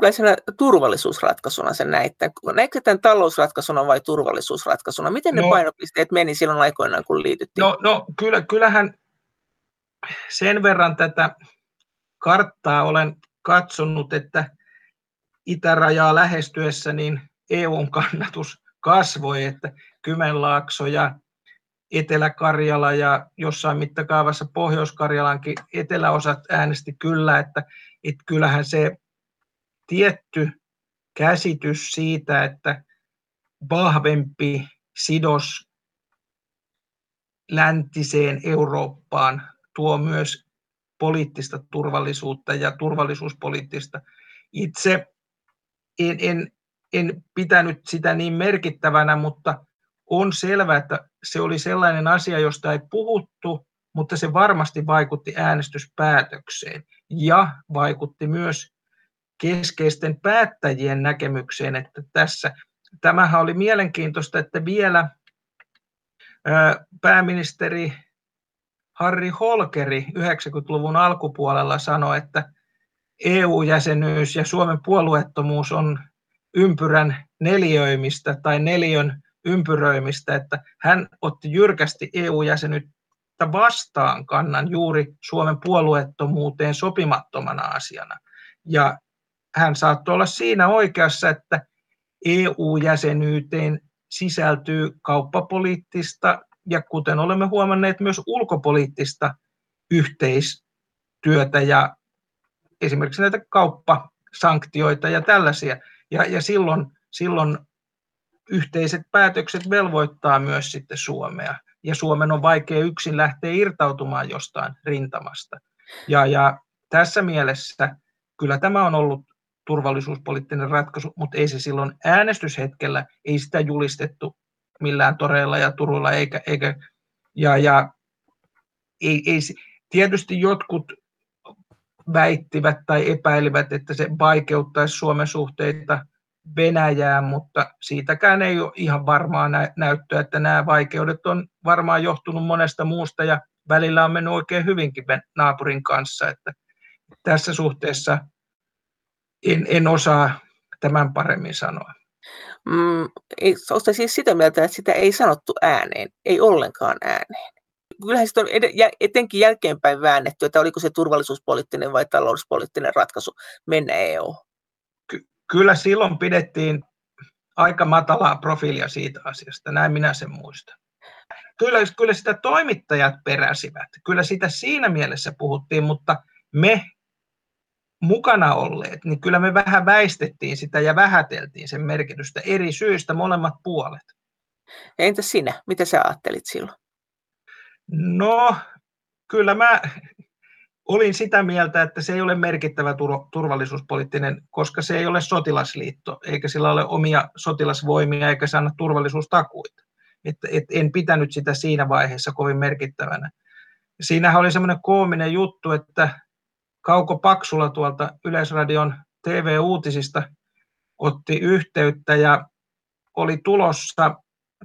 turvallisuusratkaisuna sen näitte? Näetkö tämän talousratkaisuna vai turvallisuusratkaisuna? Miten ne no, painopisteet meni silloin aikoinaan, kun liityttiin? No, no kyllä, kyllähän sen verran tätä karttaa olen katsonut, että itärajaa lähestyessä niin EUn kannatus kasvoi, että Kymenlaakso ja Etelä-Karjala ja jossain mittakaavassa Pohjois-Karjalankin eteläosat äänesti kyllä, että, että kyllähän se tietty käsitys siitä, että vahvempi sidos läntiseen Eurooppaan tuo myös poliittista turvallisuutta ja turvallisuuspoliittista. Itse en, en, en pitänyt sitä niin merkittävänä, mutta on selvää, että se oli sellainen asia, josta ei puhuttu, mutta se varmasti vaikutti äänestyspäätökseen ja vaikutti myös keskeisten päättäjien näkemykseen, että tässä, tämähän oli mielenkiintoista, että vielä pääministeri Harri Holkeri 90-luvun alkupuolella sanoi, että EU-jäsenyys ja Suomen puolueettomuus on ympyrän neljöimistä tai neljön ympyröimistä, että hän otti jyrkästi EU-jäsenyyttä vastaan kannan juuri Suomen puolueettomuuteen sopimattomana asiana. Ja hän saattoi olla siinä oikeassa, että EU-jäsenyyteen sisältyy kauppapoliittista ja kuten olemme huomanneet myös ulkopoliittista yhteistyötä ja esimerkiksi näitä kauppasanktioita ja tällaisia. Ja, ja silloin, silloin yhteiset päätökset velvoittaa myös sitten Suomea. Ja Suomen on vaikea yksin lähteä irtautumaan jostain rintamasta. Ja, ja tässä mielessä kyllä tämä on ollut turvallisuuspoliittinen ratkaisu, mutta ei se silloin äänestyshetkellä, ei sitä julistettu millään toreilla ja Turulla eikä, eikä ja, ja ei, ei, tietysti jotkut väittivät tai epäilivät, että se vaikeuttaisi Suomen suhteita Venäjään, mutta siitäkään ei ole ihan varmaa näyttöä, että nämä vaikeudet on varmaan johtunut monesta muusta ja välillä on mennyt oikein hyvinkin naapurin kanssa, että tässä suhteessa en, en osaa tämän paremmin sanoa. Mm, Olette siis sitä mieltä, että sitä ei sanottu ääneen, ei ollenkaan ääneen. Kyllähän sitä on etenkin jälkeenpäin väännetty, että oliko se turvallisuuspoliittinen vai talouspoliittinen ratkaisu mennä EU. Ky- kyllä silloin pidettiin aika matalaa profiilia siitä asiasta, näin minä sen muistan. Kyllä, kyllä sitä toimittajat peräsivät, kyllä sitä siinä mielessä puhuttiin, mutta me mukana olleet, niin kyllä me vähän väistettiin sitä ja vähäteltiin sen merkitystä eri syistä molemmat puolet. Entä sinä? Mitä sä ajattelit silloin? No, kyllä mä olin sitä mieltä, että se ei ole merkittävä turvallisuuspoliittinen, koska se ei ole sotilasliitto, eikä sillä ole omia sotilasvoimia, eikä se anna turvallisuustakuita. Et, et en pitänyt sitä siinä vaiheessa kovin merkittävänä. Siinähän oli semmoinen koominen juttu, että Kauko Paksula tuolta Yleisradion TV-uutisista otti yhteyttä ja oli tulossa,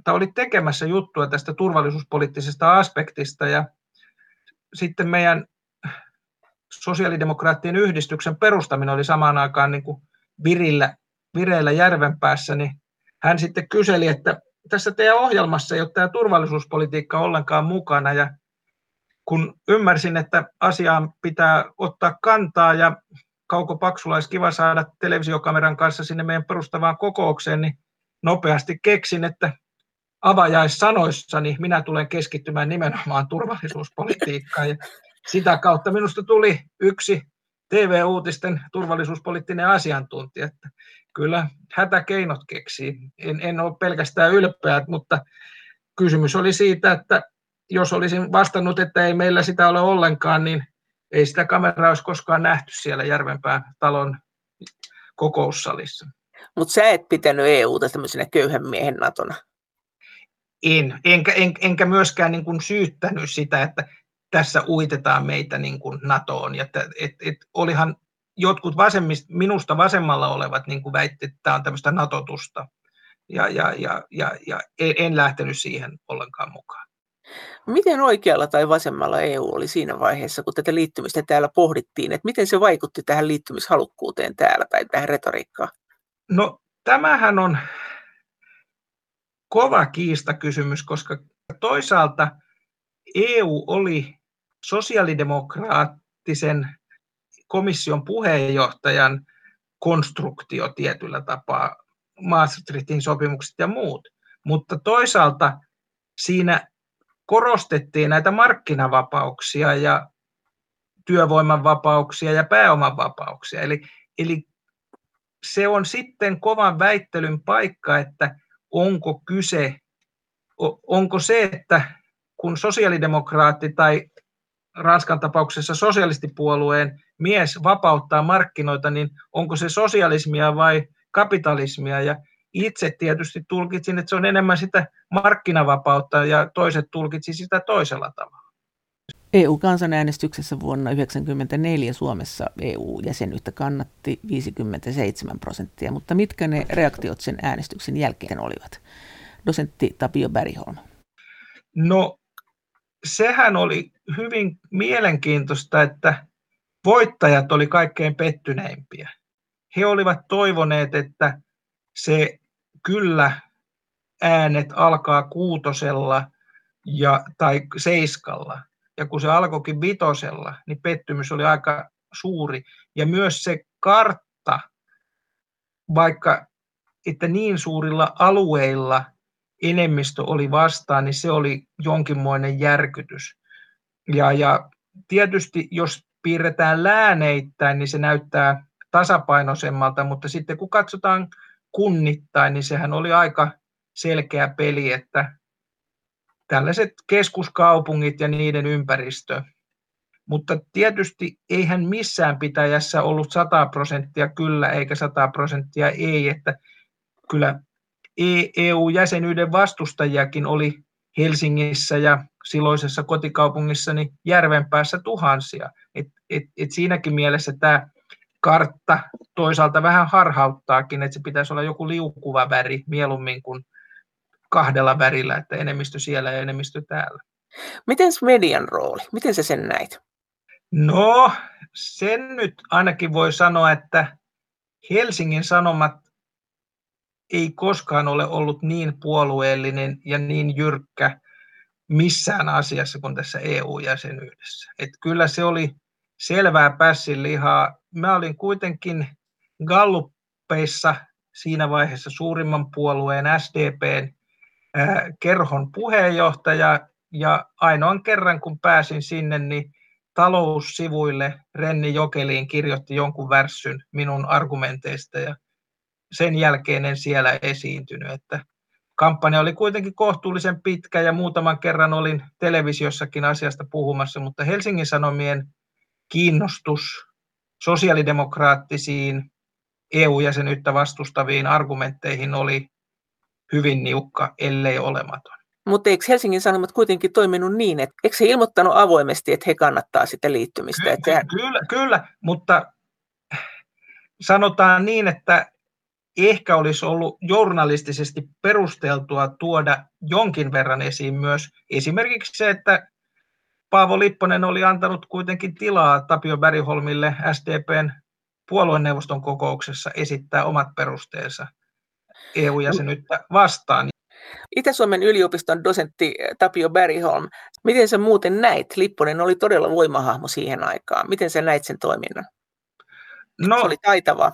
tai oli tekemässä juttua tästä turvallisuuspoliittisesta aspektista ja sitten meidän sosiaalidemokraattien yhdistyksen perustaminen oli samaan aikaan niin kuin virillä, vireillä Järvenpäässä, niin hän sitten kyseli, että tässä teidän ohjelmassa ei ole tämä turvallisuuspolitiikka ollenkaan mukana, ja kun ymmärsin, että asiaan pitää ottaa kantaa, ja Kauko Paksula olisi kiva saada televisiokameran kanssa sinne meidän perustavaan kokoukseen, niin nopeasti keksin, että avajaissanoissani minä tulen keskittymään nimenomaan turvallisuuspolitiikkaan. Ja sitä kautta minusta tuli yksi TV-uutisten turvallisuuspoliittinen asiantuntija. Että kyllä hätäkeinot keksii. En, en ole pelkästään ylpeä, mutta kysymys oli siitä, että jos olisin vastannut, että ei meillä sitä ole ollenkaan, niin ei sitä kameraa olisi koskaan nähty siellä Järvenpään talon kokoussalissa. Mutta sä et pitänyt EUta tämmöisenä köyhän miehen natona. En, enkä, en, enkä myöskään niin kuin syyttänyt sitä, että tässä uitetaan meitä niin kuin NATOon. Ja että, et, et, olihan jotkut vasemmist, minusta vasemmalla olevat niin kuin väitti, että tämä on tämmöistä natotusta. Ja, ja, ja, ja, ja en, en lähtenyt siihen ollenkaan mukaan. Miten oikealla tai vasemmalla EU oli siinä vaiheessa, kun tätä liittymistä täällä pohdittiin, että miten se vaikutti tähän liittymishalukkuuteen täällä tai tähän retoriikkaan? No tämähän on kova kiistakysymys, koska toisaalta EU oli sosiaalidemokraattisen komission puheenjohtajan konstruktio tietyllä tapaa, Maastrichtin sopimukset ja muut. Mutta toisaalta siinä korostettiin näitä markkinavapauksia ja työvoiman vapauksia ja pääoman vapauksia. Eli, eli se on sitten kovan väittelyn paikka, että onko kyse, onko se, että kun sosiaalidemokraatti tai Ranskan tapauksessa sosialistipuolueen mies vapauttaa markkinoita, niin onko se sosialismia vai kapitalismia? Ja itse tietysti tulkitsin, että se on enemmän sitä markkinavapautta ja toiset tulkitsi sitä toisella tavalla. EU-kansanäänestyksessä vuonna 1994 Suomessa EU-jäsenyyttä kannatti 57 prosenttia, mutta mitkä ne reaktiot sen äänestyksen jälkeen olivat? Dosentti Tapio Bergholm. No sehän oli hyvin mielenkiintoista, että voittajat oli kaikkein pettyneimpiä. He olivat toivoneet, että se kyllä äänet alkaa kuutosella ja, tai seiskalla. Ja kun se alkoikin vitosella, niin pettymys oli aika suuri. Ja myös se kartta, vaikka että niin suurilla alueilla enemmistö oli vastaan, niin se oli jonkinmoinen järkytys. Ja, ja tietysti jos piirretään lääneittäin, niin se näyttää tasapainoisemmalta, mutta sitten kun katsotaan kunnittain, niin sehän oli aika selkeä peli, että tällaiset keskuskaupungit ja niiden ympäristö. Mutta tietysti eihän missään pitäjässä ollut 100 prosenttia kyllä eikä 100 prosenttia ei, että kyllä EU-jäsenyyden e vastustajiakin oli Helsingissä ja silloisessa kotikaupungissani Järvenpäässä tuhansia. Et, et, et siinäkin mielessä tämä kartta toisaalta vähän harhauttaakin, että se pitäisi olla joku liukuva väri mieluummin kuin kahdella värillä, että enemmistö siellä ja enemmistö täällä. Miten median rooli? Miten se sen näit? No, sen nyt ainakin voi sanoa, että Helsingin Sanomat ei koskaan ole ollut niin puolueellinen ja niin jyrkkä missään asiassa kuin tässä EU-jäsenyydessä. Et kyllä se oli selvää pässin lihaa. Mä olin kuitenkin Galluppeissa siinä vaiheessa suurimman puolueen SDPn kerhon puheenjohtaja ja ainoan kerran kun pääsin sinne, niin taloussivuille Renni Jokeliin kirjoitti jonkun värssyn minun argumenteista ja sen jälkeen en siellä esiintynyt. Että kampanja oli kuitenkin kohtuullisen pitkä ja muutaman kerran olin televisiossakin asiasta puhumassa, mutta Helsingin Sanomien kiinnostus sosiaalidemokraattisiin EU-jäsenyyttä vastustaviin argumentteihin oli hyvin niukka, ellei olematon. Mutta eikö Helsingin Sanomat kuitenkin toiminut niin, että eikö se ilmoittanut avoimesti, että he kannattaa sitä liittymistä? Kyllä, että kyllä, kyllä, mutta sanotaan niin, että ehkä olisi ollut journalistisesti perusteltua tuoda jonkin verran esiin myös esimerkiksi se, että Paavo Lipponen oli antanut kuitenkin tilaa Tapio Bergholmille SDPn puolueneuvoston kokouksessa esittää omat perusteensa EU-jäsenyyttä vastaan. Itä-Suomen yliopiston dosentti Tapio Bergholm, miten sä muuten näit? Lipponen oli todella voimahahmo siihen aikaan. Miten sä näit sen toiminnan? No, Se oli taitava.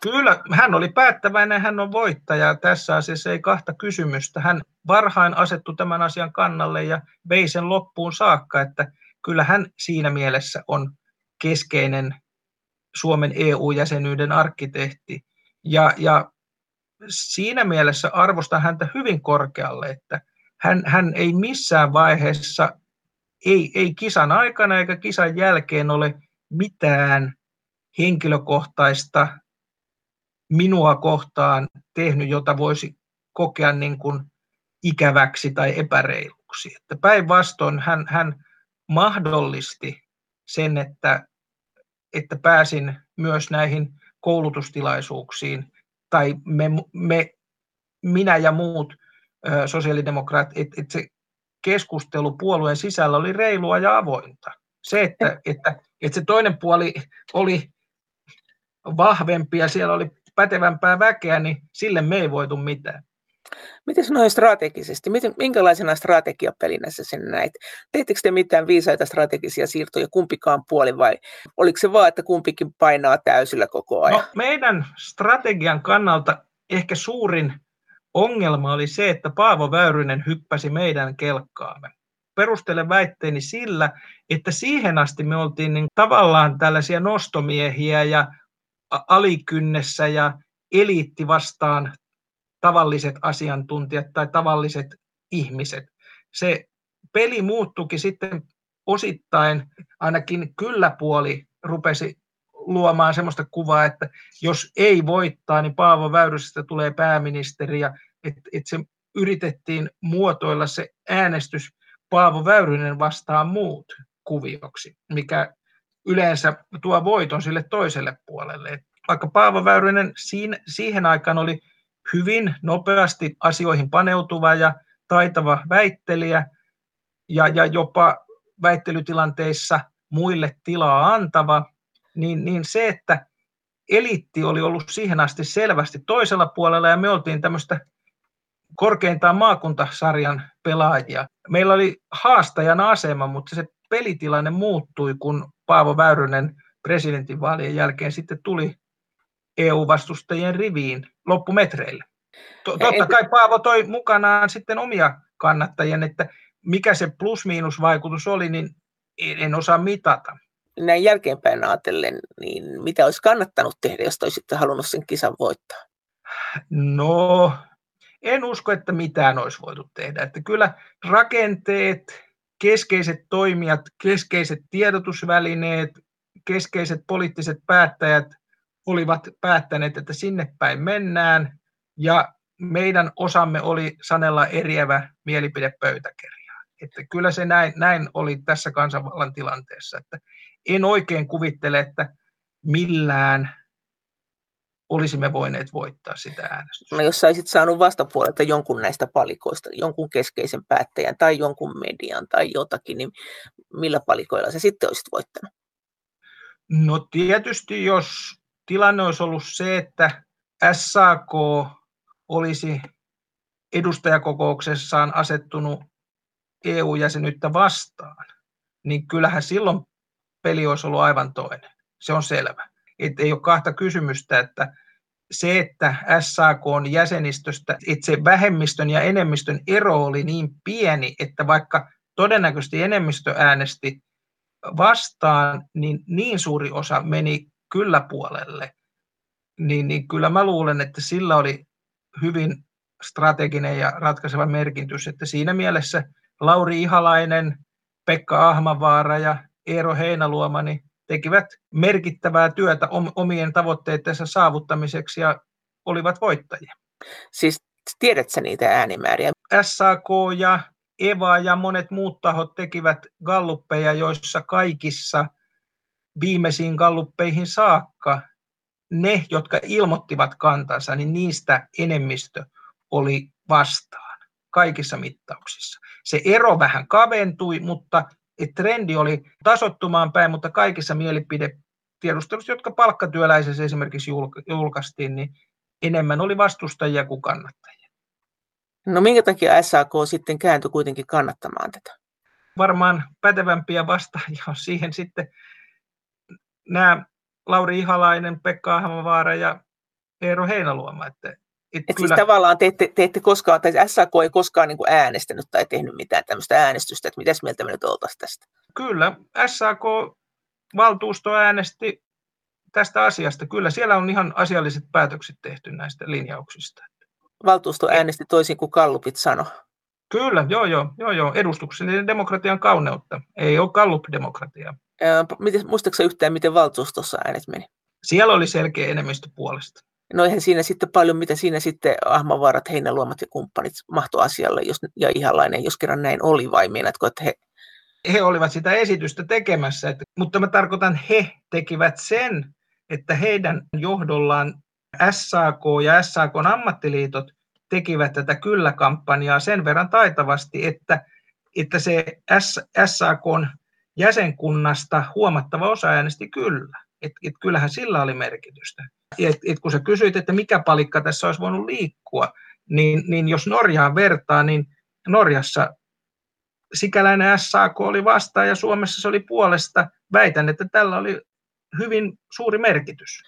Kyllä, hän oli päättäväinen, hän on voittaja. Tässä asiassa ei kahta kysymystä. Hän varhain asettu tämän asian kannalle ja vei sen loppuun saakka, että kyllä hän siinä mielessä on keskeinen Suomen EU-jäsenyyden arkkitehti. Ja, ja siinä mielessä arvostan häntä hyvin korkealle, että hän, hän ei missään vaiheessa, ei, ei kisan aikana eikä kisan jälkeen ole mitään henkilökohtaista minua kohtaan tehnyt, jota voisi kokea niin kuin ikäväksi tai epäreiluksi. Että päinvastoin hän, hän mahdollisti sen, että, että pääsin myös näihin koulutustilaisuuksiin, tai me, me minä ja muut sosiaalidemokraat, että et se keskustelu puolueen sisällä oli reilua ja avointa. Se, että, että, että se toinen puoli oli vahvempi ja siellä oli pätevämpää väkeä, niin sille me ei voitu mitään. Miten noin strategisesti? Miten, minkälaisena strategiapelinä sä sen näit? Teittekö te mitään viisaita strategisia siirtoja kumpikaan puoli vai oliko se vaan, että kumpikin painaa täysillä koko ajan? No, meidän strategian kannalta ehkä suurin ongelma oli se, että Paavo Väyrynen hyppäsi meidän kelkkaamme. Perustelen väitteeni sillä, että siihen asti me oltiin niin tavallaan tällaisia nostomiehiä ja alikynnessä ja eliitti vastaan tavalliset asiantuntijat tai tavalliset ihmiset. Se peli muuttukin sitten osittain, ainakin kyllä puoli rupesi luomaan sellaista kuvaa, että jos ei voittaa, niin Paavo Väyrysestä tulee pääministeri ja että et se yritettiin muotoilla se äänestys Paavo Väyrynen vastaan muut kuvioksi, mikä yleensä tuo voiton sille toiselle puolelle. vaikka Paavo Väyrynen siihen aikaan oli hyvin nopeasti asioihin paneutuva ja taitava väittelijä ja, ja jopa väittelytilanteissa muille tilaa antava, niin, niin se, että eliitti oli ollut siihen asti selvästi toisella puolella ja me oltiin tämmöistä korkeintaan maakuntasarjan pelaajia. Meillä oli haastajan asema, mutta se pelitilanne muuttui, kun Paavo Väyrynen presidentinvaalien jälkeen sitten tuli EU-vastustajien riviin loppumetreille. Totta kai Paavo toi mukanaan sitten omia kannattajien, että mikä se plus-miinus-vaikutus oli, niin en osaa mitata. Näin jälkeenpäin ajatellen, niin mitä olisi kannattanut tehdä, jos olisitte halunnut sen kisan voittaa? No, en usko, että mitään olisi voitu tehdä. Että kyllä rakenteet, keskeiset toimijat, keskeiset tiedotusvälineet, keskeiset poliittiset päättäjät olivat päättäneet, että sinne päin mennään, ja meidän osamme oli sanella eriävä mielipidepöytäkirja. Että kyllä se näin, näin oli tässä kansanvallan tilanteessa, että en oikein kuvittele, että millään olisimme voineet voittaa sitä äänestystä. No jos olisit saanut vastapuolelta jonkun näistä palikoista, jonkun keskeisen päättäjän tai jonkun median tai jotakin, niin millä palikoilla se sitten olisit voittanut? No tietysti jos tilanne olisi ollut se, että SAK olisi edustajakokouksessaan asettunut EU-jäsenyyttä vastaan, niin kyllähän silloin peli olisi ollut aivan toinen. Se on selvä. Et ei ole kahta kysymystä, että se, että SAK on jäsenistöstä, että se vähemmistön ja enemmistön ero oli niin pieni, että vaikka todennäköisesti enemmistö äänesti vastaan, niin niin suuri osa meni kyllä puolelle, niin, niin kyllä mä luulen, että sillä oli hyvin strateginen ja ratkaiseva merkitys, että siinä mielessä Lauri Ihalainen, Pekka Ahmavaara ja Eero Heinaluoma niin tekivät merkittävää työtä omien tavoitteittensa saavuttamiseksi ja olivat voittajia. Siis tiedätkö niitä äänimääriä? SAK ja EVA ja monet muut tahot tekivät galluppeja, joissa kaikissa viimeisiin galluppeihin saakka ne, jotka ilmoittivat kantansa, niin niistä enemmistö oli vastaan kaikissa mittauksissa. Se ero vähän kaventui, mutta trendi oli tasottumaan päin, mutta kaikissa mielipidetiedustelussa, jotka palkkatyöläisessä esimerkiksi julkaistiin, niin enemmän oli vastustajia kuin kannattajia. No minkä takia SAK sitten kääntyi kuitenkin kannattamaan tätä? Varmaan pätevämpiä vastaajia on siihen sitten nämä Lauri Ihalainen, Pekka Ahmavaara ja Eero Heinaluoma. Että, et Et kyllä... siis tavallaan te ette, te ette koskaan, tai SAK ei koskaan niin kuin äänestänyt tai tehnyt mitään tämmöistä äänestystä, että mitäs mieltä me nyt oltaisiin tästä? Kyllä, SAK-valtuusto äänesti tästä asiasta. Kyllä siellä on ihan asialliset päätökset tehty näistä linjauksista. Valtuusto äänesti toisin kuin Kallupit sanoi. Kyllä, joo, joo, joo, joo. edustuksellinen demokratian kauneutta. Ei ole Gallup-demokratia. Miten, muistatko yhtään, miten valtuustossa äänet meni? Siellä oli selkeä enemmistö puolesta. No eihän siinä sitten paljon, mitä siinä sitten Ahmavaarat, Heinäluomat ja kumppanit mahto asialle jos, ja ihalainen, jos kerran näin oli, vai meinaatko, että he... He olivat sitä esitystä tekemässä, että, mutta mä tarkoitan, he tekivät sen, että heidän johdollaan SAK ja SAK ammattiliitot tekivät tätä kyllä-kampanjaa sen verran taitavasti, että, että se SAK jäsenkunnasta huomattava osa äänesti kyllä. Et, et kyllähän sillä oli merkitystä. Et, et kun sä kysyit, että mikä palikka tässä olisi voinut liikkua, niin, niin jos Norjaan vertaa, niin Norjassa sikäläinen SAK oli vastaan ja Suomessa se oli puolesta. Väitän, että tällä oli hyvin suuri merkitys.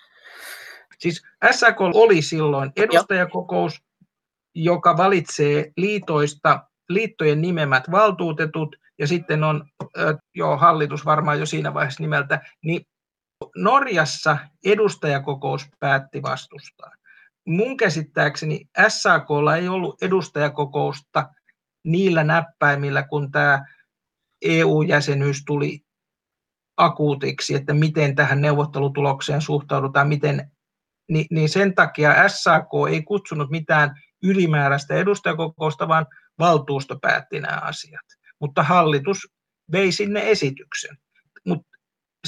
Siis SAK oli silloin edustajakokous, joka valitsee liitoista liittojen nimemät valtuutetut, ja sitten on jo hallitus varmaan jo siinä vaiheessa nimeltä, niin Norjassa edustajakokous päätti vastustaa. Mun käsittääkseni SAKlla ei ollut edustajakokousta niillä näppäimillä, kun tämä EU-jäsenyys tuli akuutiksi, että miten tähän neuvottelutulokseen suhtaudutaan, miten, niin, niin sen takia SAK ei kutsunut mitään ylimääräistä edustajakokousta, vaan valtuusto päätti nämä asiat. Mutta hallitus vei sinne esityksen. Mutta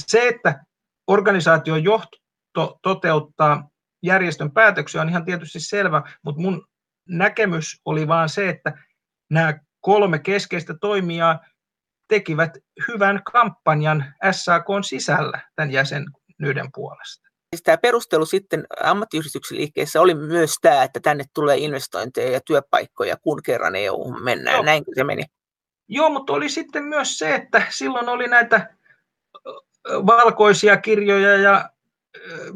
se, että organisaation johto toteuttaa järjestön päätöksiä on ihan tietysti selvä, mutta mun näkemys oli vaan se, että nämä kolme keskeistä toimijaa tekivät hyvän kampanjan SAK sisällä tämän jäsenyyden puolesta. Siis tämä perustelu sitten ammattiyhdistyksen liikkeessä oli myös tämä, että tänne tulee investointeja ja työpaikkoja, kun kerran EU mennään. Joo. Näinkö se meni? Joo, mutta oli sitten myös se, että silloin oli näitä valkoisia kirjoja ja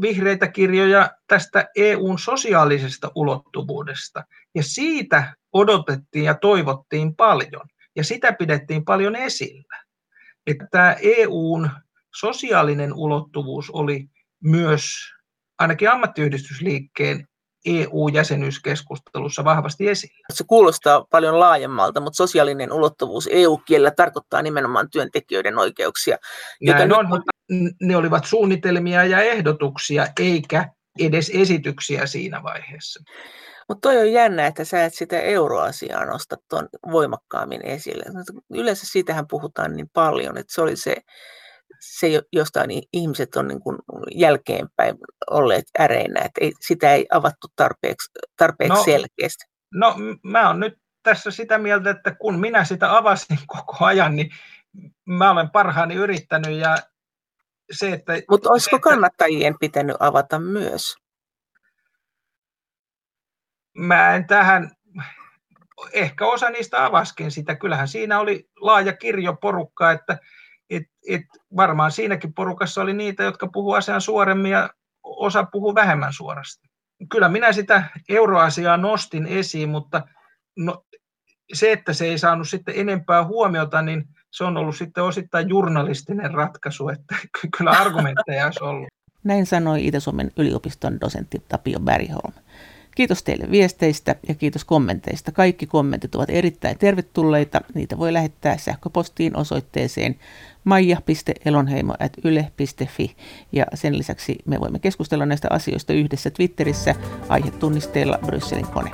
vihreitä kirjoja tästä EUn sosiaalisesta ulottuvuudesta. Ja siitä odotettiin ja toivottiin paljon. Ja sitä pidettiin paljon esillä. Että tämä EUn sosiaalinen ulottuvuus oli myös ainakin ammattiyhdistysliikkeen EU-jäsenyyskeskustelussa vahvasti esillä. Se kuulostaa paljon laajemmalta, mutta sosiaalinen ulottuvuus EU-kielellä tarkoittaa nimenomaan työntekijöiden oikeuksia. Näin on, mutta ne olivat suunnitelmia ja ehdotuksia, eikä edes esityksiä siinä vaiheessa. Mutta toi on jännä, että sä et sitä euroasiaa nosta tuon voimakkaammin esille. Yleensä siitähän puhutaan niin paljon, että se oli se se, josta ihmiset on niin kuin jälkeenpäin olleet äreinä, että ei, sitä ei avattu tarpeeksi, tarpeeksi no, selkeästi. No mä oon nyt tässä sitä mieltä, että kun minä sitä avasin koko ajan, niin mä olen parhaani yrittänyt ja se, että... Mutta olisiko että, kannattajien pitänyt avata myös? Mä en tähän, ehkä osa niistä avaskin sitä. Kyllähän siinä oli laaja kirjo porukkaa, että et, et varmaan siinäkin porukassa oli niitä, jotka puhuu asian suoremmin ja osa puhuu vähemmän suorasti. Kyllä minä sitä euroasiaa nostin esiin, mutta no, se, että se ei saanut sitten enempää huomiota, niin se on ollut sitten osittain journalistinen ratkaisu, että kyllä argumentteja olisi ollut. Näin sanoi Itä-Suomen yliopiston dosentti Tapio Bergholm. Kiitos teille viesteistä ja kiitos kommenteista. Kaikki kommentit ovat erittäin tervetulleita. Niitä voi lähettää sähköpostiin osoitteeseen maija.elonheimo.yle.fi ja sen lisäksi me voimme keskustella näistä asioista yhdessä Twitterissä aihetunnisteella Brysselin kone.